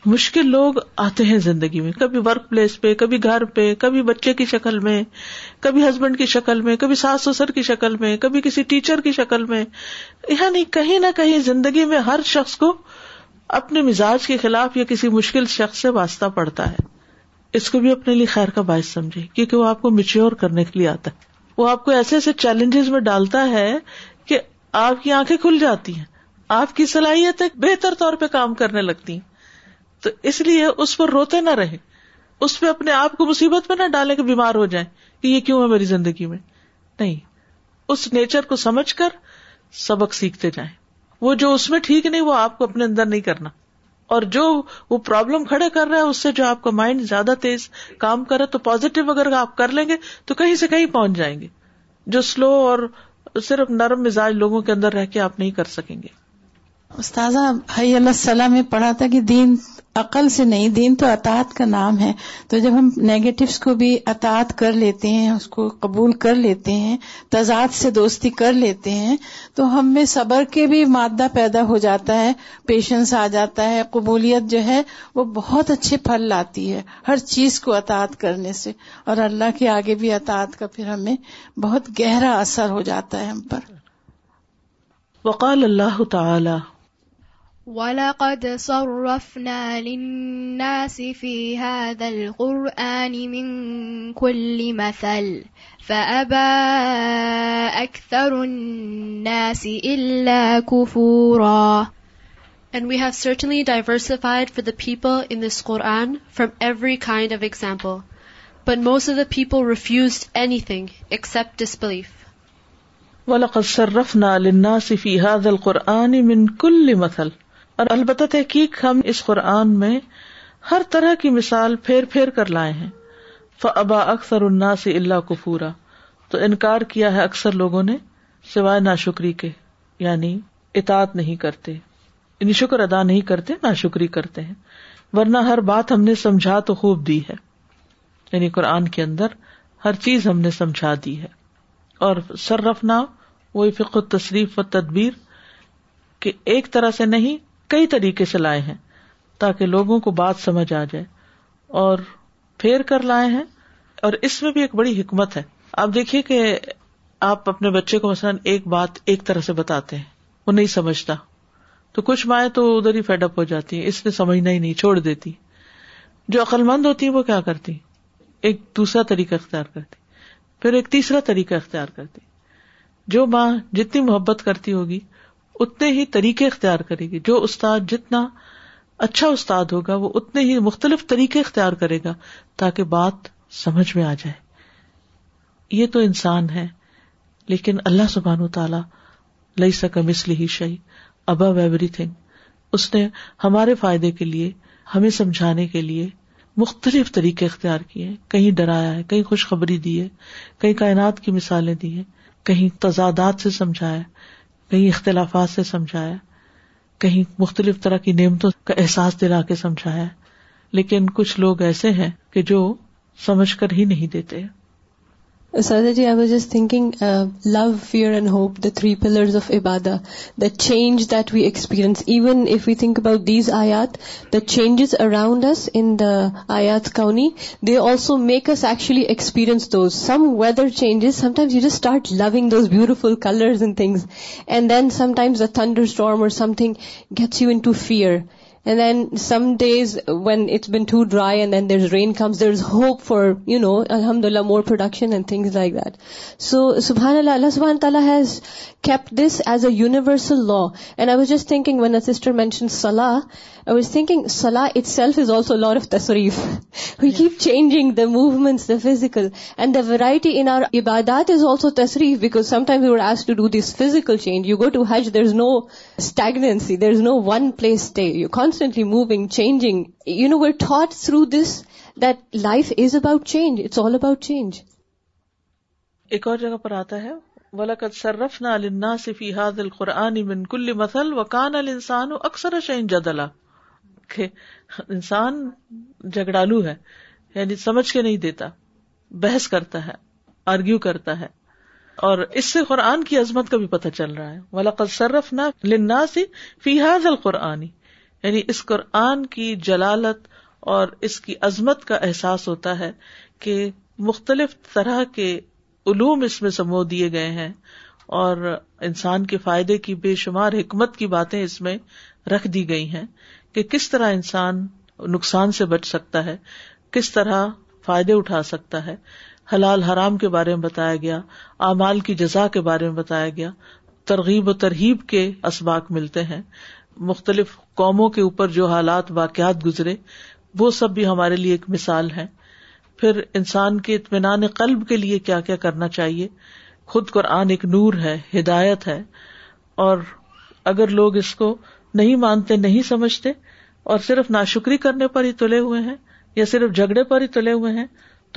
مشکل لوگ آتے ہیں زندگی میں کبھی ورک پلیس پہ کبھی گھر پہ کبھی بچے کی شکل میں کبھی ہسبینڈ کی شکل میں کبھی ساس سسر کی شکل میں کبھی کسی ٹیچر کی شکل میں یعنی کہیں نہ کہیں زندگی میں ہر شخص کو اپنے مزاج کے خلاف یا کسی مشکل شخص سے واسطہ پڑتا ہے اس کو بھی اپنے لیے خیر کا باعث سمجھے کیونکہ وہ آپ کو میچیور کرنے کے لیے آتا ہے وہ آپ کو ایسے ایسے چیلنجز میں ڈالتا ہے کہ آپ کی آنکھیں کھل جاتی ہیں آپ کی صلاحیت ایک بہتر طور پہ کام کرنے لگتی ہیں تو اس لیے اس پر روتے نہ رہے اس پہ اپنے آپ کو مصیبت میں نہ ڈالے کہ بیمار ہو جائیں کہ یہ کیوں ہے میری زندگی میں نہیں اس نیچر کو سمجھ کر سبق سیکھتے جائیں وہ جو اس میں ٹھیک نہیں وہ آپ کو اپنے اندر نہیں کرنا اور جو وہ پرابلم کھڑے کر رہا ہے اس سے جو آپ کا مائنڈ زیادہ تیز کام کرے تو پازیٹو اگر آپ کر لیں گے تو کہیں سے کہیں پہنچ جائیں گے جو سلو اور صرف نرم مزاج لوگوں کے اندر رہ کے آپ نہیں کر سکیں گے استاذہ اللہ سلام میں پڑھا تھا کہ دین عقل سے نہیں دین تو اطاعت کا نام ہے تو جب ہم نیگیٹوس کو بھی اطاعت کر لیتے ہیں اس کو قبول کر لیتے ہیں تضاد سے دوستی کر لیتے ہیں تو ہم میں صبر کے بھی مادہ پیدا ہو جاتا ہے پیشنس آ جاتا ہے قبولیت جو ہے وہ بہت اچھے پھل لاتی ہے ہر چیز کو اطاعت کرنے سے اور اللہ کے آگے بھی اطاعت کا پھر ہمیں بہت گہرا اثر ہو جاتا ہے ہم پر وقال اللہ تعالی وَلَقَدْ صَرَّفْنَا لِلنَّاسِ فِي هَذَا الْقُرْآنِ مِنْ كُلِّ مَثَلٍ فَأَبَى أَكْثَرُ النَّاسِ إِلَّا كُفُورًا And we have certainly diversified for the people in this Qur'an from every kind of example. But most of the people refused anything except disbelief. وَلَقَدْ صَرَّفْنَا لِلنَّاسِ فِي هَذَا الْقُرْآنِ مِنْ كُلِّ مَثَلٍ اور البتہ تحقیق ہم اس قرآن میں ہر طرح کی مثال پھیر پھیر کر لائے ہیں فبا اکثر النا سے اللہ کو پورا تو انکار کیا ہے اکثر لوگوں نے سوائے نہ شکری کے یعنی اطاعت نہیں کرتے یعنی شکر ادا نہیں کرتے نہ شکری کرتے ہیں ورنہ ہر بات ہم نے سمجھا تو خوب دی ہے یعنی قرآن کے اندر ہر چیز ہم نے سمجھا دی ہے اور تصریف و تدبیر کہ ایک طرح سے نہیں کئی طریقے سے لائے ہیں تاکہ لوگوں کو بات سمجھ آ جائے اور پھیر کر لائے ہیں اور اس میں بھی ایک بڑی حکمت ہے آپ دیکھیے کہ آپ اپنے بچے کو مثلاً ایک بات ایک طرح سے بتاتے ہیں وہ نہیں سمجھتا تو کچھ مائیں تو ادھر ہی فیڈ اپ ہو جاتی ہیں اس نے سمجھنا ہی نہیں چھوڑ دیتی جو عقلمند ہوتی ہے وہ کیا کرتی ایک دوسرا طریقہ اختیار کرتی پھر ایک تیسرا طریقہ اختیار کرتی جو ماں جتنی محبت کرتی ہوگی اتنے ہی طریقے اختیار کرے گی جو استاد جتنا اچھا استاد ہوگا وہ اتنے ہی مختلف طریقے اختیار کرے گا تاکہ بات سمجھ میں آ جائے یہ تو انسان ہے لیکن اللہ سبحان و تعالی لئی سکم اس لہی شہ ابو ایوری تھنگ اس نے ہمارے فائدے کے لیے ہمیں سمجھانے کے لیے مختلف طریقے اختیار کیے کہیں ڈرایا ہے کہیں خوشخبری دی ہے کہیں کائنات کی مثالیں دی ہیں کہیں تضادات سے سمجھایا کہیں اختلافات سے سمجھایا کہیں مختلف طرح کی نعمتوں کا احساس دلا کے سمجھایا لیکن کچھ لوگ ایسے ہیں کہ جو سمجھ کر ہی نہیں دیتے سردا جی I was just thinking love fear and hope the three pillars of ابادا the change that we experience even if you think about these آیات the changes around us in the آیات کاؤنی they also make us actually experience those some weather changes sometimes you just start loving those beautiful colours and things and then sometimes the thunderstorm or something gets you into fear and then some days when it's been too dry and then there rain comes there is hope for you know الحمد للہ more production and things like that so سبحان اللہ اللہ سبحان تعالیٰ has keep this as a universal law and I was just thinking when a sister mention صلاح جگہ پر آتا ہے انسان جگڑالو ہے یعنی سمجھ کے نہیں دیتا بحث کرتا ہے آرگیو کرتا ہے اور اس سے قرآن کی عظمت کا بھی پتہ چل رہا ہے نہ لنا سی فیاض القرآنی یعنی اس قرآن کی جلالت اور اس کی عظمت کا احساس ہوتا ہے کہ مختلف طرح کے علوم اس میں سمو دیے گئے ہیں اور انسان کے فائدے کی بے شمار حکمت کی باتیں اس میں رکھ دی گئی ہیں کہ کس طرح انسان نقصان سے بچ سکتا ہے کس طرح فائدے اٹھا سکتا ہے حلال حرام کے بارے میں بتایا گیا اعمال کی جزا کے بارے میں بتایا گیا ترغیب و ترغیب کے اسباق ملتے ہیں مختلف قوموں کے اوپر جو حالات واقعات گزرے وہ سب بھی ہمارے لیے ایک مثال ہے پھر انسان کے اطمینان قلب کے لیے کیا کیا کرنا چاہیے خود قرآن ایک نور ہے ہدایت ہے اور اگر لوگ اس کو نہیں مانتے نہیں سمجھتے اور صرف ناشکری کرنے پر ہی تلے ہوئے ہیں یا صرف جھگڑے پر ہی تلے ہوئے ہیں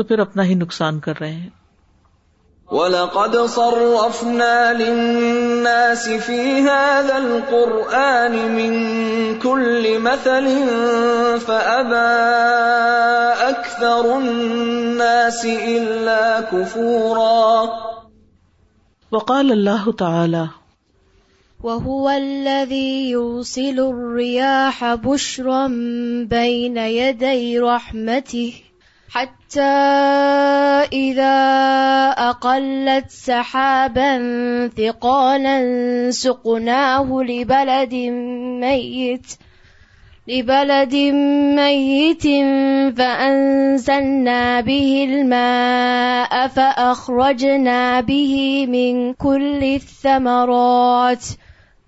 تو پھر اپنا ہی نقصان کر رہے ہیں وَلَقَدْ صَرَّفْنَا لِلنَّاسِ فِي هَذَا الْقُرْآنِ مِنْ كُلِّ مَثَلٍ فَأَبَى أَكْثَرُ النَّاسِ إِلَّا كُفُورًا وقال اللہ تعالی وهو الذي يوصل الرياح بشرا بين يدي رحمته حتى إذا أقلت سحابا ثقالا سقناه لبلد ميت لبلد ميت فأنزلنا به الماء فأخرجنا به من كل الثمرات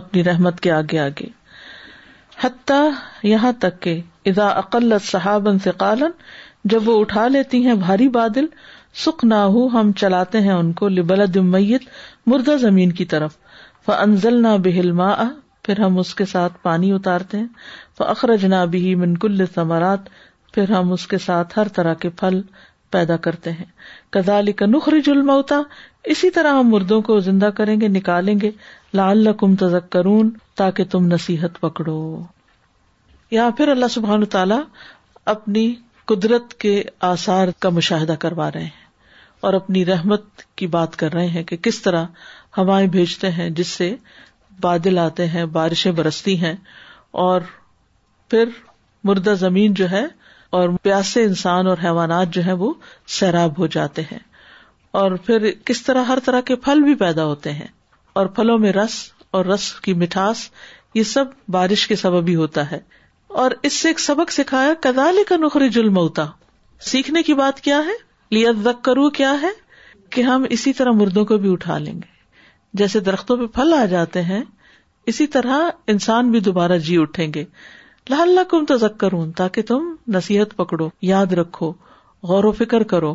اپنی رحمت کے آگے آگے حتیٰ یہاں تک اقل صحاب سے قالن جب وہ اٹھا لیتی ہیں بھاری بادل سکھ نہ ہو ہم چلاتے ہیں ان کو لبل مردہ زمین کی طرف انزل نہ بہل پھر ہم اس کے ساتھ پانی اتارتے ہیں فخرج اخرج نہ بھی منکل ثمرات پھر ہم اس کے ساتھ ہر طرح کے پھل پیدا کرتے ہیں کزال کا نخری جلم ہوتا اسی طرح ہم مردوں کو زندہ کریں گے نکالیں گے لال کم تز تاکہ تم نصیحت پکڑو یا پھر اللہ سبحان تعالی اپنی قدرت کے آسار کا مشاہدہ کروا رہے ہیں اور اپنی رحمت کی بات کر رہے ہیں کہ کس طرح ہوائیں بھیجتے ہیں جس سے بادل آتے ہیں بارشیں برستی ہیں اور پھر مردہ زمین جو ہے اور پیاسے انسان اور حیوانات جو ہے وہ سیراب ہو جاتے ہیں اور پھر کس طرح ہر طرح کے پھل بھی پیدا ہوتے ہیں اور پھلوں میں رس اور رس کی مٹھاس یہ سب بارش کے سبب ہی ہوتا ہے اور اس سے ایک سبق سکھایا کدال کا نخری جلم ہوتا سیکھنے کی بات کیا ہے لیا کرو کیا ہے کہ ہم اسی طرح مردوں کو بھی اٹھا لیں گے جیسے درختوں پہ پھل آ جاتے ہیں اسی طرح انسان بھی دوبارہ جی اٹھیں گے لہل لہ کم تو کروں تاکہ تم نصیحت پکڑو یاد رکھو غور و فکر کرو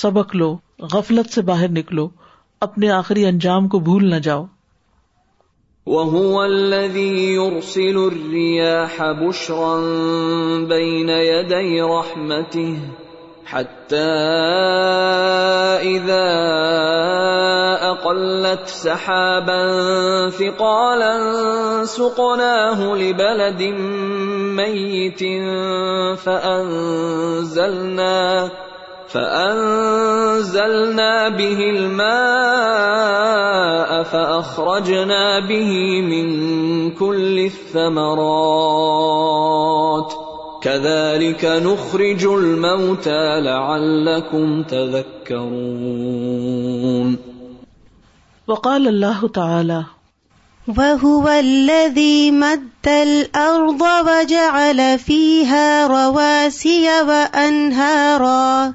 سبق لو غفلت سے باہر نکلو اپنے آخری انجام کو بھول نہ جاؤ حَتَّى إِذَا أَقَلَّتْ سَحَابًا ثِقَالًا سُقْنَاهُ لِبَلَدٍ مَيِّتٍ فَأَنزَلْنَا فأنزلنا به الماء فأخرجنا به من كل الثمرات كذلك نخرج الموتى لعلكم تذكرون وقال الله تعالى وهو الذي مد الأرض وجعل فيها رواسي وأنهاراً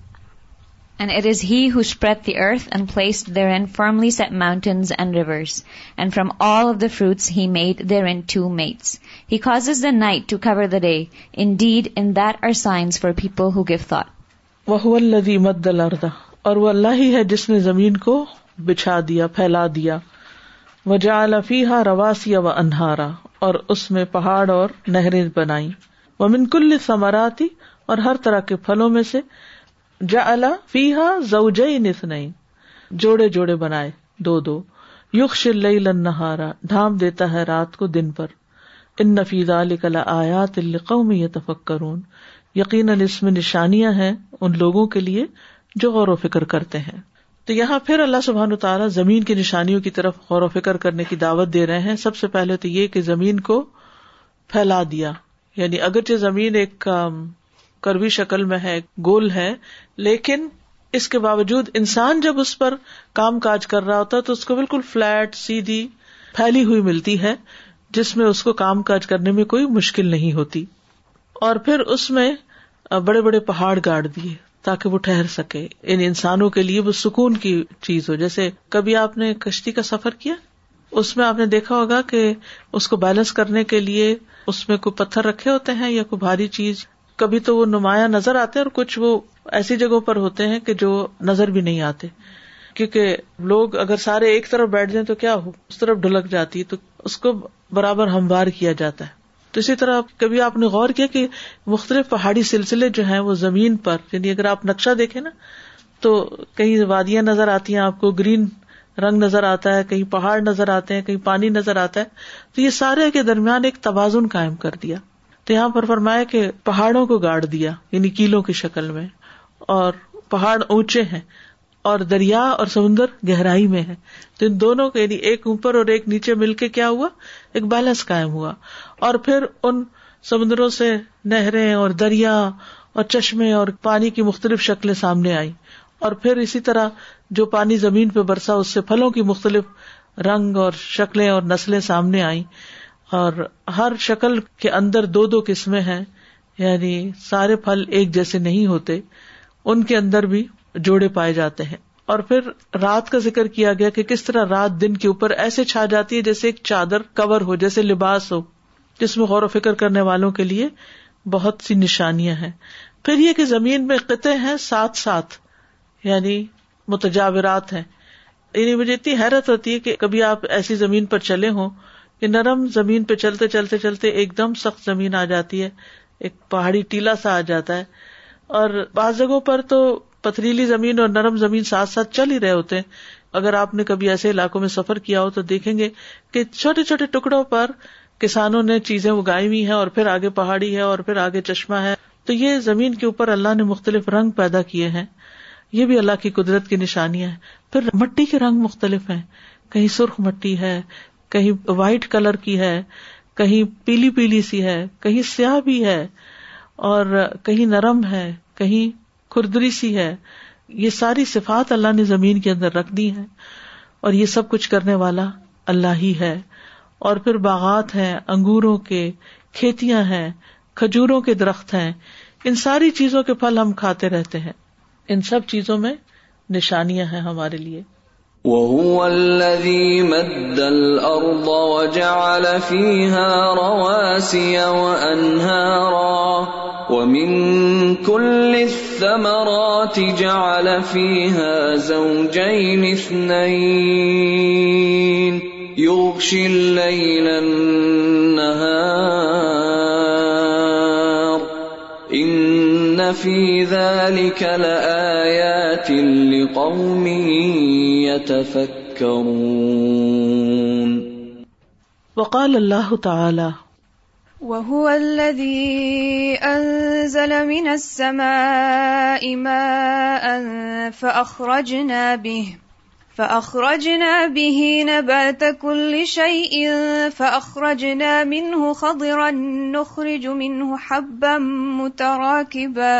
And it is he who spread the earth and placed therein firmly set mountains and rivers. And from all of the fruits he made therein two mates. He causes the night to cover the day. Indeed, in that are signs for people who give thought. وَهُوَ الَّذِي مَدَّ الْأَرْضَ اور وہ اللہ ہی ہے جس نے زمین کو بچھا دیا پھیلا دیا وَجَعَلَ فِيهَا رَوَاسِيَ وَأَنْهَارَ اور اس میں پہاڑ اور نہریں بنائیں وَمِن كُلِّ سَمَرَاتِ اور ہر طرح کے پھلوں میں سے جا فی ہا ز نت جوڑے جوڑے بنائے دو دو یوگ لن ہے رات کو دن پر ان نفیز کرون یقین میں نشانیاں ہیں ان لوگوں کے لیے جو غور و فکر کرتے ہیں تو یہاں پھر اللہ سبحان تعالیٰ زمین کی نشانیوں کی طرف غور و فکر کرنے کی دعوت دے رہے ہیں سب سے پہلے تو یہ کہ زمین کو پھیلا دیا یعنی اگرچہ زمین ایک کروی شکل میں ہے گول ہے لیکن اس کے باوجود انسان جب اس پر کام کاج کر رہا ہوتا ہے تو اس کو بالکل فلیٹ سیدھی پھیلی ہوئی ملتی ہے جس میں اس کو کام کاج کرنے میں کوئی مشکل نہیں ہوتی اور پھر اس میں بڑے بڑے پہاڑ گاڑ دیے تاکہ وہ ٹہر سکے ان انسانوں کے لیے وہ سکون کی چیز ہو جیسے کبھی آپ نے کشتی کا سفر کیا اس میں آپ نے دیکھا ہوگا کہ اس کو بیلنس کرنے کے لیے اس میں کوئی پتھر رکھے ہوتے ہیں یا کوئی بھاری چیز کبھی تو وہ نمایاں نظر آتے اور کچھ وہ ایسی جگہوں پر ہوتے ہیں کہ جو نظر بھی نہیں آتے کیونکہ لوگ اگر سارے ایک طرف بیٹھ جائیں تو کیا ہو اس طرف ڈھلک جاتی تو اس کو برابر ہموار کیا جاتا ہے تو اسی طرح کبھی آپ نے غور کیا کہ مختلف پہاڑی سلسلے جو ہیں وہ زمین پر یعنی اگر آپ نقشہ دیکھیں نا تو کہیں وادیاں نظر آتی ہیں آپ کو گرین رنگ نظر آتا ہے کہیں پہاڑ نظر آتے ہیں کہیں پانی نظر آتا ہے تو یہ سارے کے درمیان ایک توازن قائم کر دیا تو یہاں پر فرمایا کہ پہاڑوں کو گاڑ دیا یعنی کیلوں کی شکل میں اور پہاڑ اونچے ہیں اور دریا اور سمندر گہرائی میں ہے تو ان دونوں کے یعنی اوپر اور ایک نیچے مل کے کیا ہوا ایک بیلنس کائم ہوا اور پھر ان سمندروں سے نہریں اور دریا اور چشمے اور پانی کی مختلف شکلیں سامنے آئی اور پھر اسی طرح جو پانی زمین پہ برسا اس سے پھلوں کی مختلف رنگ اور شکلیں اور نسلیں سامنے آئی اور ہر شکل کے اندر دو دو قسمیں ہیں یعنی سارے پھل ایک جیسے نہیں ہوتے ان کے اندر بھی جوڑے پائے جاتے ہیں اور پھر رات کا ذکر کیا گیا کہ کس طرح رات دن کے اوپر ایسے چھا جاتی ہے جیسے ایک چادر کور ہو جیسے لباس ہو جس میں غور و فکر کرنے والوں کے لیے بہت سی نشانیاں ہیں پھر یہ کہ زمین میں قطعے ہیں ساتھ ساتھ یعنی متجاورات ہیں یعنی مجھے اتنی حیرت ہوتی ہے کہ کبھی آپ ایسی زمین پر چلے ہوں یہ نرم زمین پہ چلتے چلتے چلتے ایک دم سخت زمین آ جاتی ہے ایک پہاڑی ٹیلا سا آ جاتا ہے اور بعض جگہوں پر تو پتریلی زمین اور نرم زمین ساتھ ساتھ چل ہی رہے ہوتے ہیں اگر آپ نے کبھی ایسے علاقوں میں سفر کیا ہو تو دیکھیں گے کہ چھوٹے چھوٹے ٹکڑوں پر کسانوں نے چیزیں اگائی ہوئی ہیں اور پھر آگے پہاڑی ہے اور پھر آگے چشمہ ہے تو یہ زمین کے اوپر اللہ نے مختلف رنگ پیدا کیے ہیں یہ بھی اللہ کی قدرت کی نشانیاں ہیں پھر مٹی کے رنگ مختلف ہیں کہیں سرخ مٹی ہے کہیں وائٹ کلر کی ہے کہیں پیلی پیلی سی ہے کہیں سیاہ بھی ہے اور کہیں نرم ہے کہیں کھردری سی ہے یہ ساری صفات اللہ نے زمین کے اندر رکھ دی ہیں اور یہ سب کچھ کرنے والا اللہ ہی ہے اور پھر باغات ہیں انگوروں کے کھیتیاں ہیں کھجوروں کے درخت ہیں ان ساری چیزوں کے پھل ہم کھاتے رہتے ہیں ان سب چیزوں میں نشانیاں ہیں ہمارے لیے وَهُوَ الَّذِي مَدَّ الْأَرْضَ وَجَعَلَ فِيهَا رَوَاسِيَ وَأَنْهَارًا وَمِن كُلِّ الثَّمَرَاتِ جَعَلَ فِيهَا زَوْجَيْنِ اثْنَيْنِ يُغْشِي اللَّيْلَ النَّهَارَ إِنَّ فِي ذَلِكَ لَآيَاتٍ لقوم يتفكرون وقال اللہ تعالی وهو الذي أنزل من السماء ماء فأخرجنا به فأخرجنا به نبات كل شيء فأخرجنا منه خضرا نخرج منه حبا متراكبا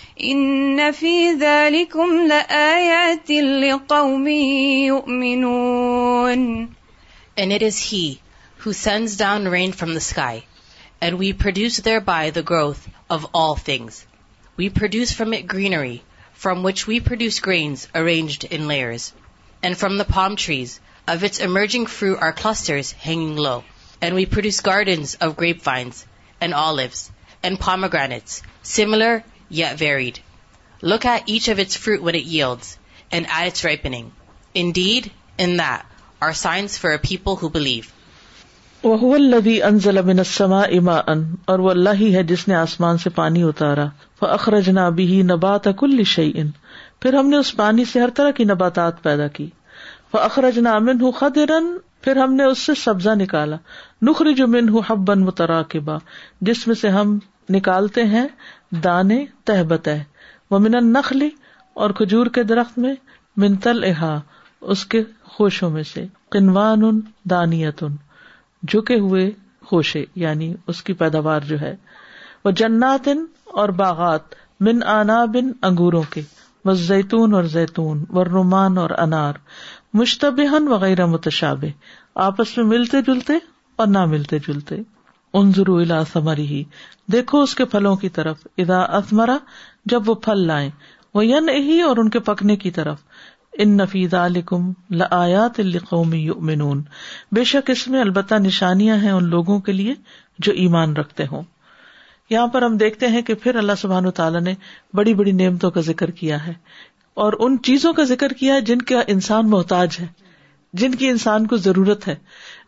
إن في ذلكم لآيات لقوم يؤمنون. And it is He who sends down rain from the sky, and we produce thereby the growth of all things. We produce from it greenery, from which we produce grains arranged in layers. And from the palm trees, of its emerging fruit are clusters hanging low. And we produce gardens of grapevines, and olives, and pomegranates, similar yet varied. Look at each of its fruit when it yields, and at its ripening. Indeed, in that are signs for a people who believe. وہ الذي انزل من السماء ماء اور وہ اللہ ہی ہے جس نے آسمان سے پانی اتارا فاخرجنا به نبات كل شيء پھر ہم نے اس پانی سے ہر طرح کی نباتات پیدا کی فاخرجنا منه خضرا پھر ہم نے اس سے سبزہ نکالا نخرج منه حبا متراكبا جس میں سے ہم نکالتے ہیں دانے تہ بت وہ من نخلی اور کھجور کے درخت میں منتل احا اس کے خوشوں میں سے کنوان ان جھکے ہوئے خوشے یعنی اس کی پیداوار جو ہے وہ ان اور باغات من آنا بن انگوروں کے وہ زیتون اور زیتون و رومان اور انار مشتبہ وغیرہ متشابے آپس میں ملتے جلتے اور نہ ملتے جلتے ان ضروری ہی دیکھو اس کے پھلوں کی طرف ادا اثمرا جب وہ پھل لائیں وہ یعنی اور ان کے پکنے کی طرف ان یؤمنون بے شک اس میں البتہ نشانیاں ہیں ان لوگوں کے لیے جو ایمان رکھتے ہوں یہاں پر ہم دیکھتے ہیں کہ پھر اللہ سبحان تعالیٰ نے بڑی بڑی نعمتوں کا ذکر کیا ہے اور ان چیزوں کا ذکر کیا ہے جن کا انسان محتاج ہے جن کی انسان کو ضرورت ہے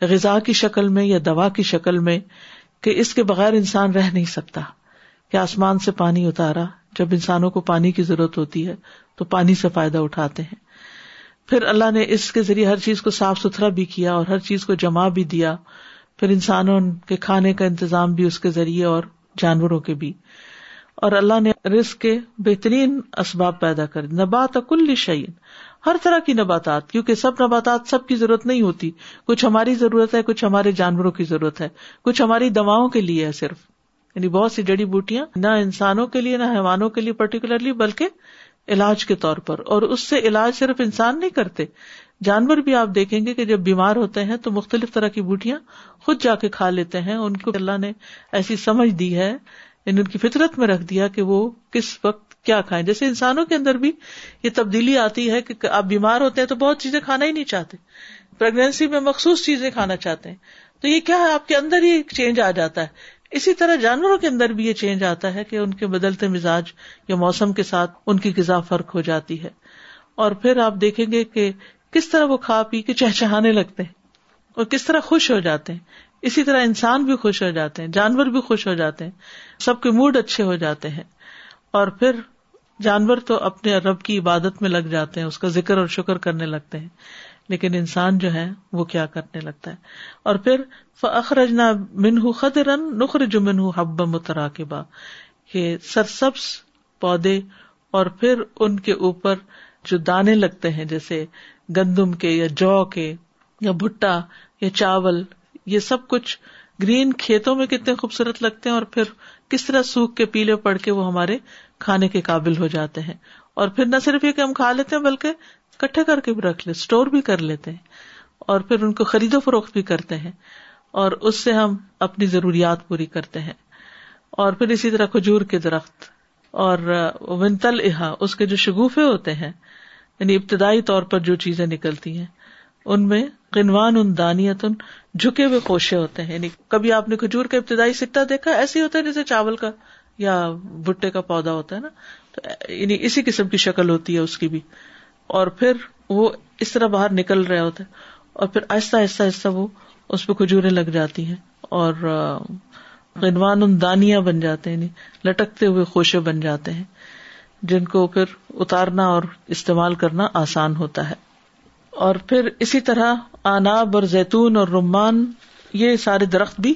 غذا کی شکل میں یا دوا کی شکل میں کہ اس کے بغیر انسان رہ نہیں سکتا کہ آسمان سے پانی اتارا جب انسانوں کو پانی کی ضرورت ہوتی ہے تو پانی سے فائدہ اٹھاتے ہیں پھر اللہ نے اس کے ذریعے ہر چیز کو صاف ستھرا بھی کیا اور ہر چیز کو جمع بھی دیا پھر انسانوں کے کھانے کا انتظام بھی اس کے ذریعے اور جانوروں کے بھی اور اللہ نے رسک کے بہترین اسباب پیدا کر نبات کل اکل شعین ہر طرح کی نباتات کیونکہ سب نباتات سب کی ضرورت نہیں ہوتی کچھ ہماری ضرورت ہے کچھ ہمارے جانوروں کی ضرورت ہے کچھ ہماری دواؤں کے لیے ہے صرف یعنی بہت سی جڑی بوٹیاں نہ انسانوں کے لیے نہ حیوانوں کے لیے پرٹیکولرلی بلکہ علاج کے طور پر اور اس سے علاج صرف انسان نہیں کرتے جانور بھی آپ دیکھیں گے کہ جب بیمار ہوتے ہیں تو مختلف طرح کی بوٹیاں خود جا کے کھا لیتے ہیں ان کو اللہ نے ایسی سمجھ دی ہے یعنی ان کی فطرت میں رکھ دیا کہ وہ کس وقت کیا کھائیں جیسے انسانوں کے اندر بھی یہ تبدیلی آتی ہے کہ آپ بیمار ہوتے ہیں تو بہت چیزیں کھانا ہی نہیں چاہتے پرگنسی میں مخصوص چیزیں کھانا چاہتے ہیں تو یہ کیا ہے آپ کے اندر ہی چینج آ جاتا ہے اسی طرح جانوروں کے اندر بھی یہ چینج آتا ہے کہ ان کے بدلتے مزاج یا موسم کے ساتھ ان کی غذا فرق ہو جاتی ہے اور پھر آپ دیکھیں گے کہ کس طرح وہ کھا پی کے چہچہانے لگتے ہیں اور کس طرح خوش ہو جاتے ہیں اسی طرح انسان بھی خوش ہو جاتے ہیں جانور بھی خوش ہو جاتے ہیں سب کے موڈ اچھے ہو جاتے ہیں اور پھر جانور تو اپنے رب کی عبادت میں لگ جاتے ہیں اس کا ذکر اور شکر کرنے لگتے ہیں لیکن انسان جو ہے وہ کیا کرنے لگتا ہے اور پھر منہ نخر جمن حب مترا کے با پودے اور پھر ان کے اوپر جو دانے لگتے ہیں جیسے گندم کے یا جو کے یا بھٹا یا چاول یہ سب کچھ گرین کھیتوں میں کتنے خوبصورت لگتے ہیں اور پھر کس طرح سوکھ کے پیلے پڑ کے وہ ہمارے کھانے کے قابل ہو جاتے ہیں اور پھر نہ صرف یہ کہ ہم کھا لیتے ہیں بلکہ کٹھے کر کے بھی رکھ لیتے کر لیتے ہیں اور پھر ان کو خرید و فروخت بھی کرتے ہیں اور اس سے ہم اپنی ضروریات پوری کرتے ہیں اور پھر اسی طرح کھجور کے درخت اور ونتل احا اس کے جو شگوفے ہوتے ہیں یعنی ابتدائی طور پر جو چیزیں نکلتی ہیں ان میں قنوان ان دانیت ان جھکے ہوئے کوشے ہوتے ہیں یعنی کبھی آپ نے کھجور کا ابتدائی سکتا دیکھا ایسے ہوتا ہے جیسے چاول کا یا بھٹے کا پودا ہوتا ہے نا تو یعنی اسی قسم کی شکل ہوتی ہے اس کی بھی اور پھر وہ اس طرح باہر نکل رہے ہوتے اور پھر آہستہ آہستہ آہستہ وہ اس پہ کھجورے لگ جاتی ہیں اور غنوان دانیاں بن جاتے ہیں یعنی لٹکتے ہوئے خوشے بن جاتے ہیں جن کو پھر اتارنا اور استعمال کرنا آسان ہوتا ہے اور پھر اسی طرح آناب اور زیتون اور رمان یہ سارے درخت بھی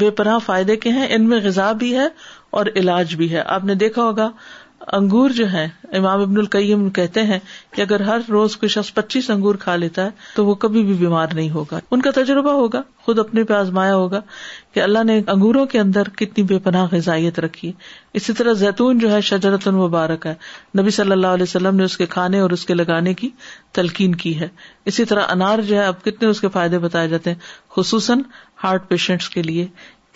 بے پناہ فائدے کے ہیں ان میں غذا بھی ہے اور علاج بھی ہے آپ نے دیکھا ہوگا انگور جو ہے امام ابن القیم کہتے ہیں کہ اگر ہر روز کوئی شخص پچیس انگور کھا لیتا ہے تو وہ کبھی بھی بیمار نہیں ہوگا ان کا تجربہ ہوگا خود اپنے پہ آزمایا ہوگا کہ اللہ نے انگوروں کے اندر کتنی بے پناہ غذائیت رکھی ہے اسی طرح زیتون جو ہے شجرت المبارک ہے نبی صلی اللہ علیہ وسلم نے اس کے کھانے اور اس کے لگانے کی تلقین کی ہے اسی طرح انار جو ہے اب کتنے اس کے فائدے بتائے جاتے ہیں خصوصاً ہارٹ پیشنٹس کے لیے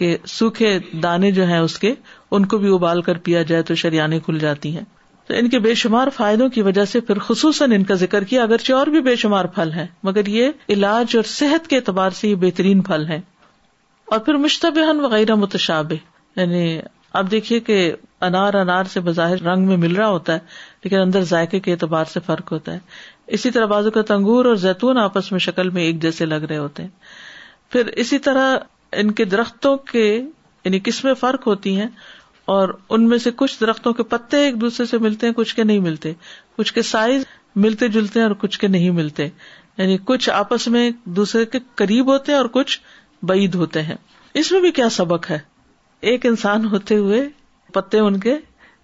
کہ سوکھے دانے جو ہیں اس کے ان کو بھی ابال کر پیا جائے تو شریانیں کھل جاتی ہیں تو ان کے بے شمار فائدوں کی وجہ سے پھر خصوصاً ان کا ذکر کیا اگرچہ اور بھی بے شمار پھل ہیں مگر یہ علاج اور صحت کے اعتبار سے یہ بہترین پھل ہیں اور پھر مشتبہ وغیرہ متشاب یعنی اب دیکھیے کہ انار انار سے بظاہر رنگ میں مل رہا ہوتا ہے لیکن اندر ذائقے کے اعتبار سے فرق ہوتا ہے اسی طرح بازو کا تنگور اور زیتون آپس میں شکل میں ایک جیسے لگ رہے ہوتے ہیں پھر اسی طرح ان کے درختوں کے یعنی قسمیں فرق ہوتی ہیں اور ان میں سے کچھ درختوں کے پتے ایک دوسرے سے ملتے ہیں کچھ کے نہیں ملتے کچھ کے سائز ملتے جلتے ہیں اور کچھ کے نہیں ملتے یعنی کچھ آپس میں ایک دوسرے کے قریب ہوتے ہیں اور کچھ بعید ہوتے ہیں اس میں بھی کیا سبق ہے ایک انسان ہوتے ہوئے پتے ان کے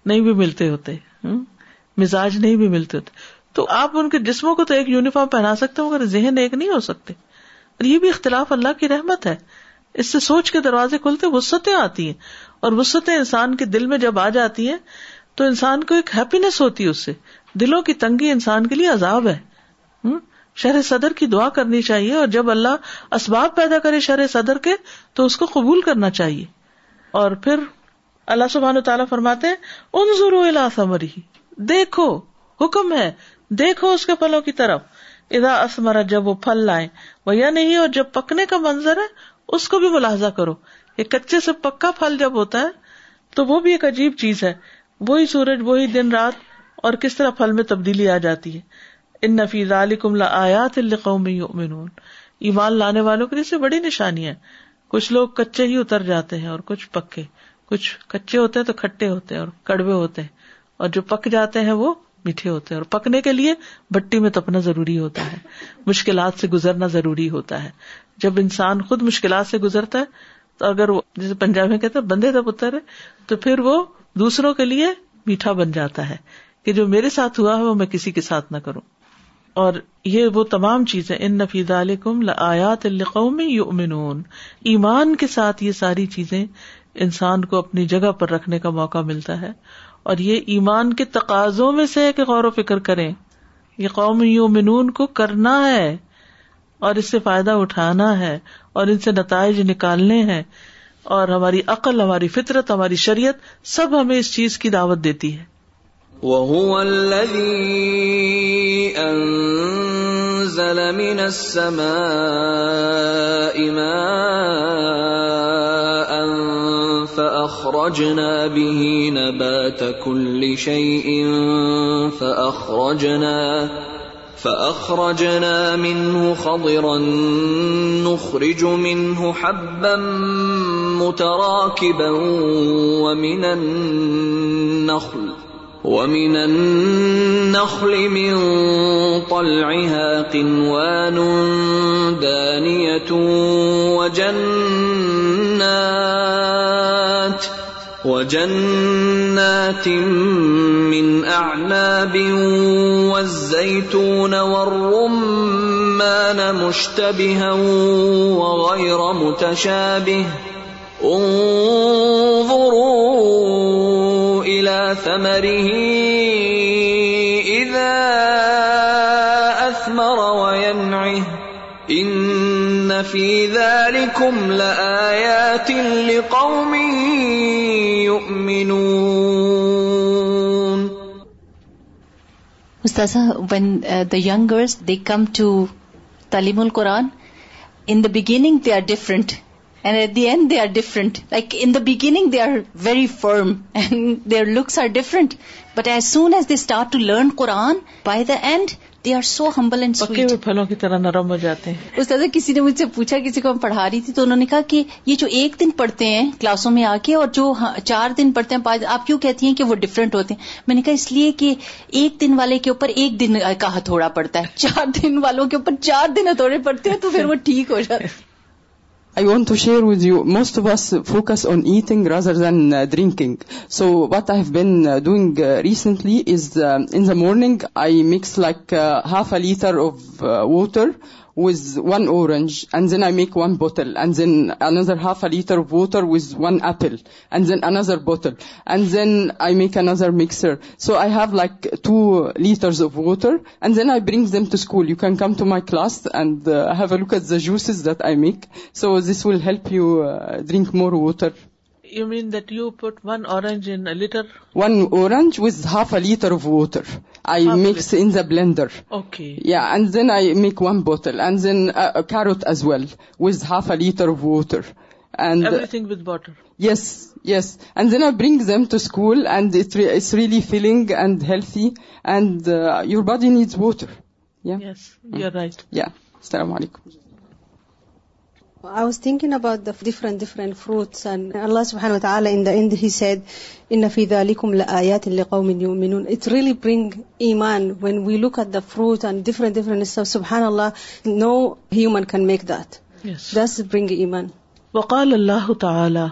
نہیں بھی ملتے ہوتے مزاج نہیں بھی ملتے ہوتے تو آپ ان کے جسموں کو تو ایک یونیفارم پہنا سکتے مگر ذہن ایک نہیں ہو سکتے اور یہ بھی اختلاف اللہ کی رحمت ہے اس سے سوچ کے دروازے کھلتے وسطیں آتی ہیں اور وسط انسان کے دل میں جب آ جاتی ہے تو انسان کو ایک ہیپی ہوتی ہے اس سے دلوں کی تنگی انسان کے لیے عذاب ہے شرح صدر کی دعا کرنی چاہیے اور جب اللہ اسباب پیدا کرے شرح صدر کے تو اس کو قبول کرنا چاہیے اور پھر اللہ سبحان تعالیٰ فرماتے ان ضروری دیکھو حکم ہے دیکھو اس کے پلوں کی طرف ادا اسمرا جب وہ پھل لائے نہیں اور جب پکنے کا منظر ہے اس کو بھی ملاحظہ کرو کچے سے پکا پھل جب ہوتا ہے تو وہ بھی ایک عجیب چیز ہے وہی سورج وہی دن رات اور کس طرح پھل میں تبدیلی آ جاتی ہے ان نفیز ایمان لانے والوں کے لیے سے بڑی نشانی ہے کچھ لوگ کچے ہی اتر جاتے ہیں اور کچھ پکے کچھ کچے ہوتے ہیں تو کھٹے ہوتے ہیں اور کڑوے ہوتے ہیں اور جو پک جاتے ہیں وہ میٹھے ہوتے ہیں اور پکنے کے لیے بٹی میں تپنا ضروری ہوتا ہے مشکلات سے گزرنا ضروری ہوتا ہے جب انسان خود مشکلات سے گزرتا ہے تو اگر وہ جیسے پنجاب میں کہتے بندے کا پتر ہے تو پھر وہ دوسروں کے لیے میٹھا بن جاتا ہے کہ جو میرے ساتھ ہوا ہے وہ میں کسی کے ساتھ نہ کروں اور یہ وہ تمام چیزیں ان نفید علیکم لیات القومی یومنون ایمان کے ساتھ یہ ساری چیزیں انسان کو اپنی جگہ پر رکھنے کا موقع ملتا ہے اور یہ ایمان کے تقاضوں میں سے کہ غور و فکر کریں یہ قوم یومنون کو کرنا ہے اور اس سے فائدہ اٹھانا ہے اور ان سے نتائج نکالنے ہیں اور ہماری عقل ہماری فطرت ہماری شریعت سب ہمیں اس چیز کی دعوت دیتی ہے خَضِرًا نُخْرِجُ مِنْهُ حَبًّا مُتَرَاكِبًا وَمِنَ النَّخْلِ ومن النخل من طلعها قنوان دانية وجنات والرمان مشتبها وغير متشابه انظروا روس ثمره ان فی ذالکم لآیات لقوم یؤمنون مستاذہ when the young girls they come to تعلیم القرآن in the beginning they are different and at the end they are different like in the beginning they are very firm and are looks different but as soon as they start to learn Quran by the end and they are so humble پھلوں کی طرح نرم ہو جاتے ہیں اس طرح کسی نے مجھ سے پوچھا کسی کو ہم پڑھا رہی تھی تو انہوں نے کہا کہ یہ جو ایک دن پڑھتے ہیں کلاسوں میں آ کے اور جو ہاں، چار دن پڑھتے ہیں آپ کیوں کہتی ہیں کہ وہ ڈفرینٹ ہوتے ہیں میں نے کہا اس لیے کہ ایک دن والے کے اوپر ایک دن کا ہتھوڑا پڑتا ہے چار دن والوں کے اوپر چار دن ہتھوڑے پڑتے ہیں تو پھر وہ ٹھیک ہو جاتے ہیں I want to share with you, most of us focus on eating rather than uh, drinking. So what I've been uh, doing uh, recently is um, in the morning I mix like half a liter of water with one orange, and then I make one bottle, and then another half a liter of water with one apple, and then another bottle, and then I make another mixer. So I have like 2 liters of water, and then I bring them to school. You can come to my class and uh, have a look at the juices that I make. So this will help you uh, drink more water you mean that you put one orange in a liter? One orange with half a liter of water. I mix in the blender. Okay. Yeah, and then I make one bottle. And then a carrot as well with half a liter of water. And uh, everything with water. Yes. And then I bring them to school, and it's really filling and healthy. And uh, your body needs water. Yeah. Yes, you're right. Yeah. Assalamu alaikum. I was thinking about the different different fruits and Allah subhanahu wa ta'ala in the end he said inna fi dhalikum la'ayatin liqaumin yu'minun it really bring iman when we look at the fruit and different different stuff subhanallah no human can make that yes that's bring iman وقال الله تعالى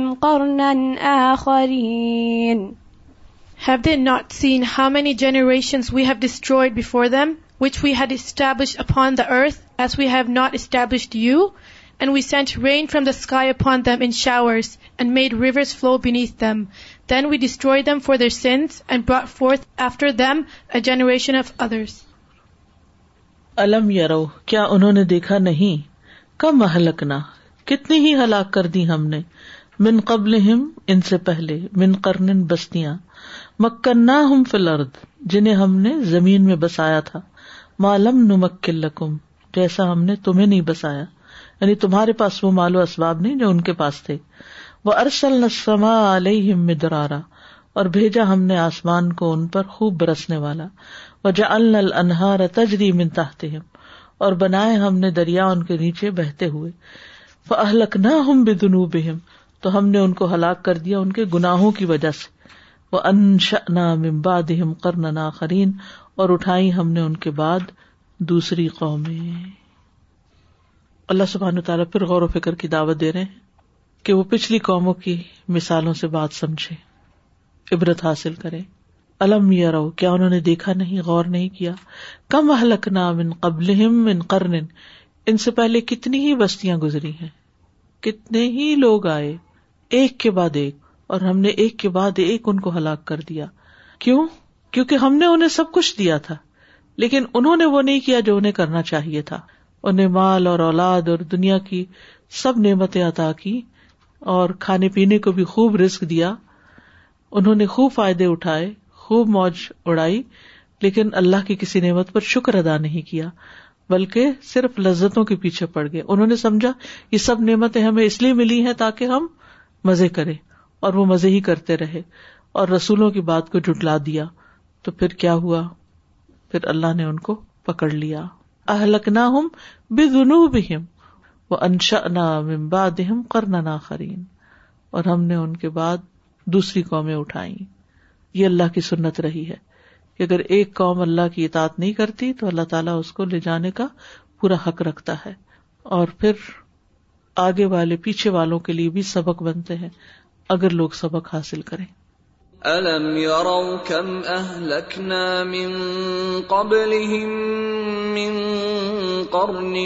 have that seen how many generation we have destroyed before them which we had establish upon the earth as we have not established you and we sent rain from the sky upon them in shower made rivers flow beneath them then we destroyed them for their sins and after them a generation of others الم یارو کیا انہوں نے دیکھا نہیں کب لکھنا کتنی ہی ہلاک کر دی ہم نے من قبل ان سے پہلے من کرن بستیاں ہم فلرد جنہیں ہم نے زمین میں بسایا تھا معلوم نمک جیسا ہم نے تمہیں نہیں بسایا یعنی تمہارے پاس وہ مالو اسباب نہیں جو ان کے پاس تھے وہ ارسل نسما علیہ مدرارا اور بھیجا ہم نے آسمان کو ان پر خوب برسنے والا وجہ انہار تجری من تحت اور بنائے ہم نے دریا ان کے نیچے بہتے ہوئے نہ ہم بے دنوب تو ہم نے ان کو ہلاک کر دیا ان کے گناہوں کی وجہ سے وہ انش نام خرین اور اٹھائی ہم نے ان کے بعد دوسری قومیں اللہ سبحان تعالیٰ پھر غور و فکر کی دعوت دے رہے ہیں کہ وہ پچھلی قوموں کی مثالوں سے بات سمجھے عبرت حاصل کرے الم یا رو کیا انہوں نے دیکھا نہیں غور نہیں کیا کم حلق نام ان قبل ان کرن ان سے پہلے کتنی ہی بستیاں گزری ہیں کتنے ہی لوگ آئے ایک کے بعد ایک اور ہم نے ایک کے بعد ایک ان کو ہلاک کر دیا کیوں کیونکہ ہم نے انہیں سب کچھ دیا تھا لیکن انہوں نے وہ نہیں کیا جو انہیں کرنا چاہیے تھا انہیں مال اور اولاد اور دنیا کی سب نعمتیں عطا کی اور کھانے پینے کو بھی خوب رسک دیا انہوں نے خوب فائدے اٹھائے خوب موج اڑائی لیکن اللہ کی کسی نعمت پر شکر ادا نہیں کیا بلکہ صرف لذتوں کے پیچھے پڑ گئے انہوں نے سمجھا یہ سب نعمتیں ہمیں اس لیے ملی ہیں تاکہ ہم مزے کرے اور وہ مزے ہی کرتے رہے اور رسولوں کی بات کو جٹلا دیا تو پھر کیا ہوا پھر اللہ نے ان کو پکڑ لیا اہلکنا بے وہ اہلک نہ ہم نے ان کے بعد دوسری قومیں اٹھائی یہ اللہ کی سنت رہی ہے کہ اگر ایک قوم اللہ کی اطاعت نہیں کرتی تو اللہ تعالیٰ اس کو لے جانے کا پورا حق رکھتا ہے اور پھر آگے والے پیچھے والوں کے لیے بھی سبق بنتے ہیں اگر لوگ سبق حاصل کریں أَلَمْ يَرَوْا كَمْ أَهْلَكْنَا قَرْنٍ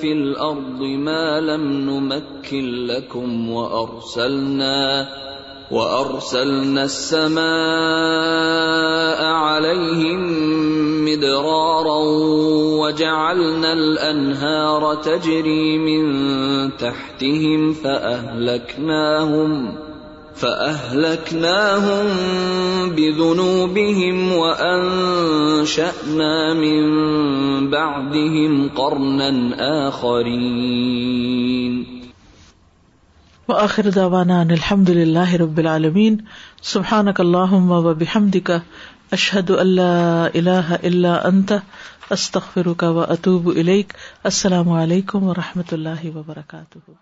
فِي الْأَرْضِ مَا لَمْ کرے وَأَرْسَلْنَا وَأَرْسَلْنَا السَّمَاءَ عَلَيْهِمْ مِدْرَارًا وَجَعَلْنَا الْأَنْهَارَ تَجْرِي مِنْ تَحْتِهِمْ فَأَهْلَكْنَاهُمْ فَأَهْلَكْنَاهُمْ بِذُنُوبِهِمْ و اشن بَعْدِهِمْ قَرْنًا آخَرِينَ وآخر دعوانا ان الحمد سبحان اللہ اشحد اللہ و اطوب السلام علیکم و رحمۃ اللہ وبرکاتہ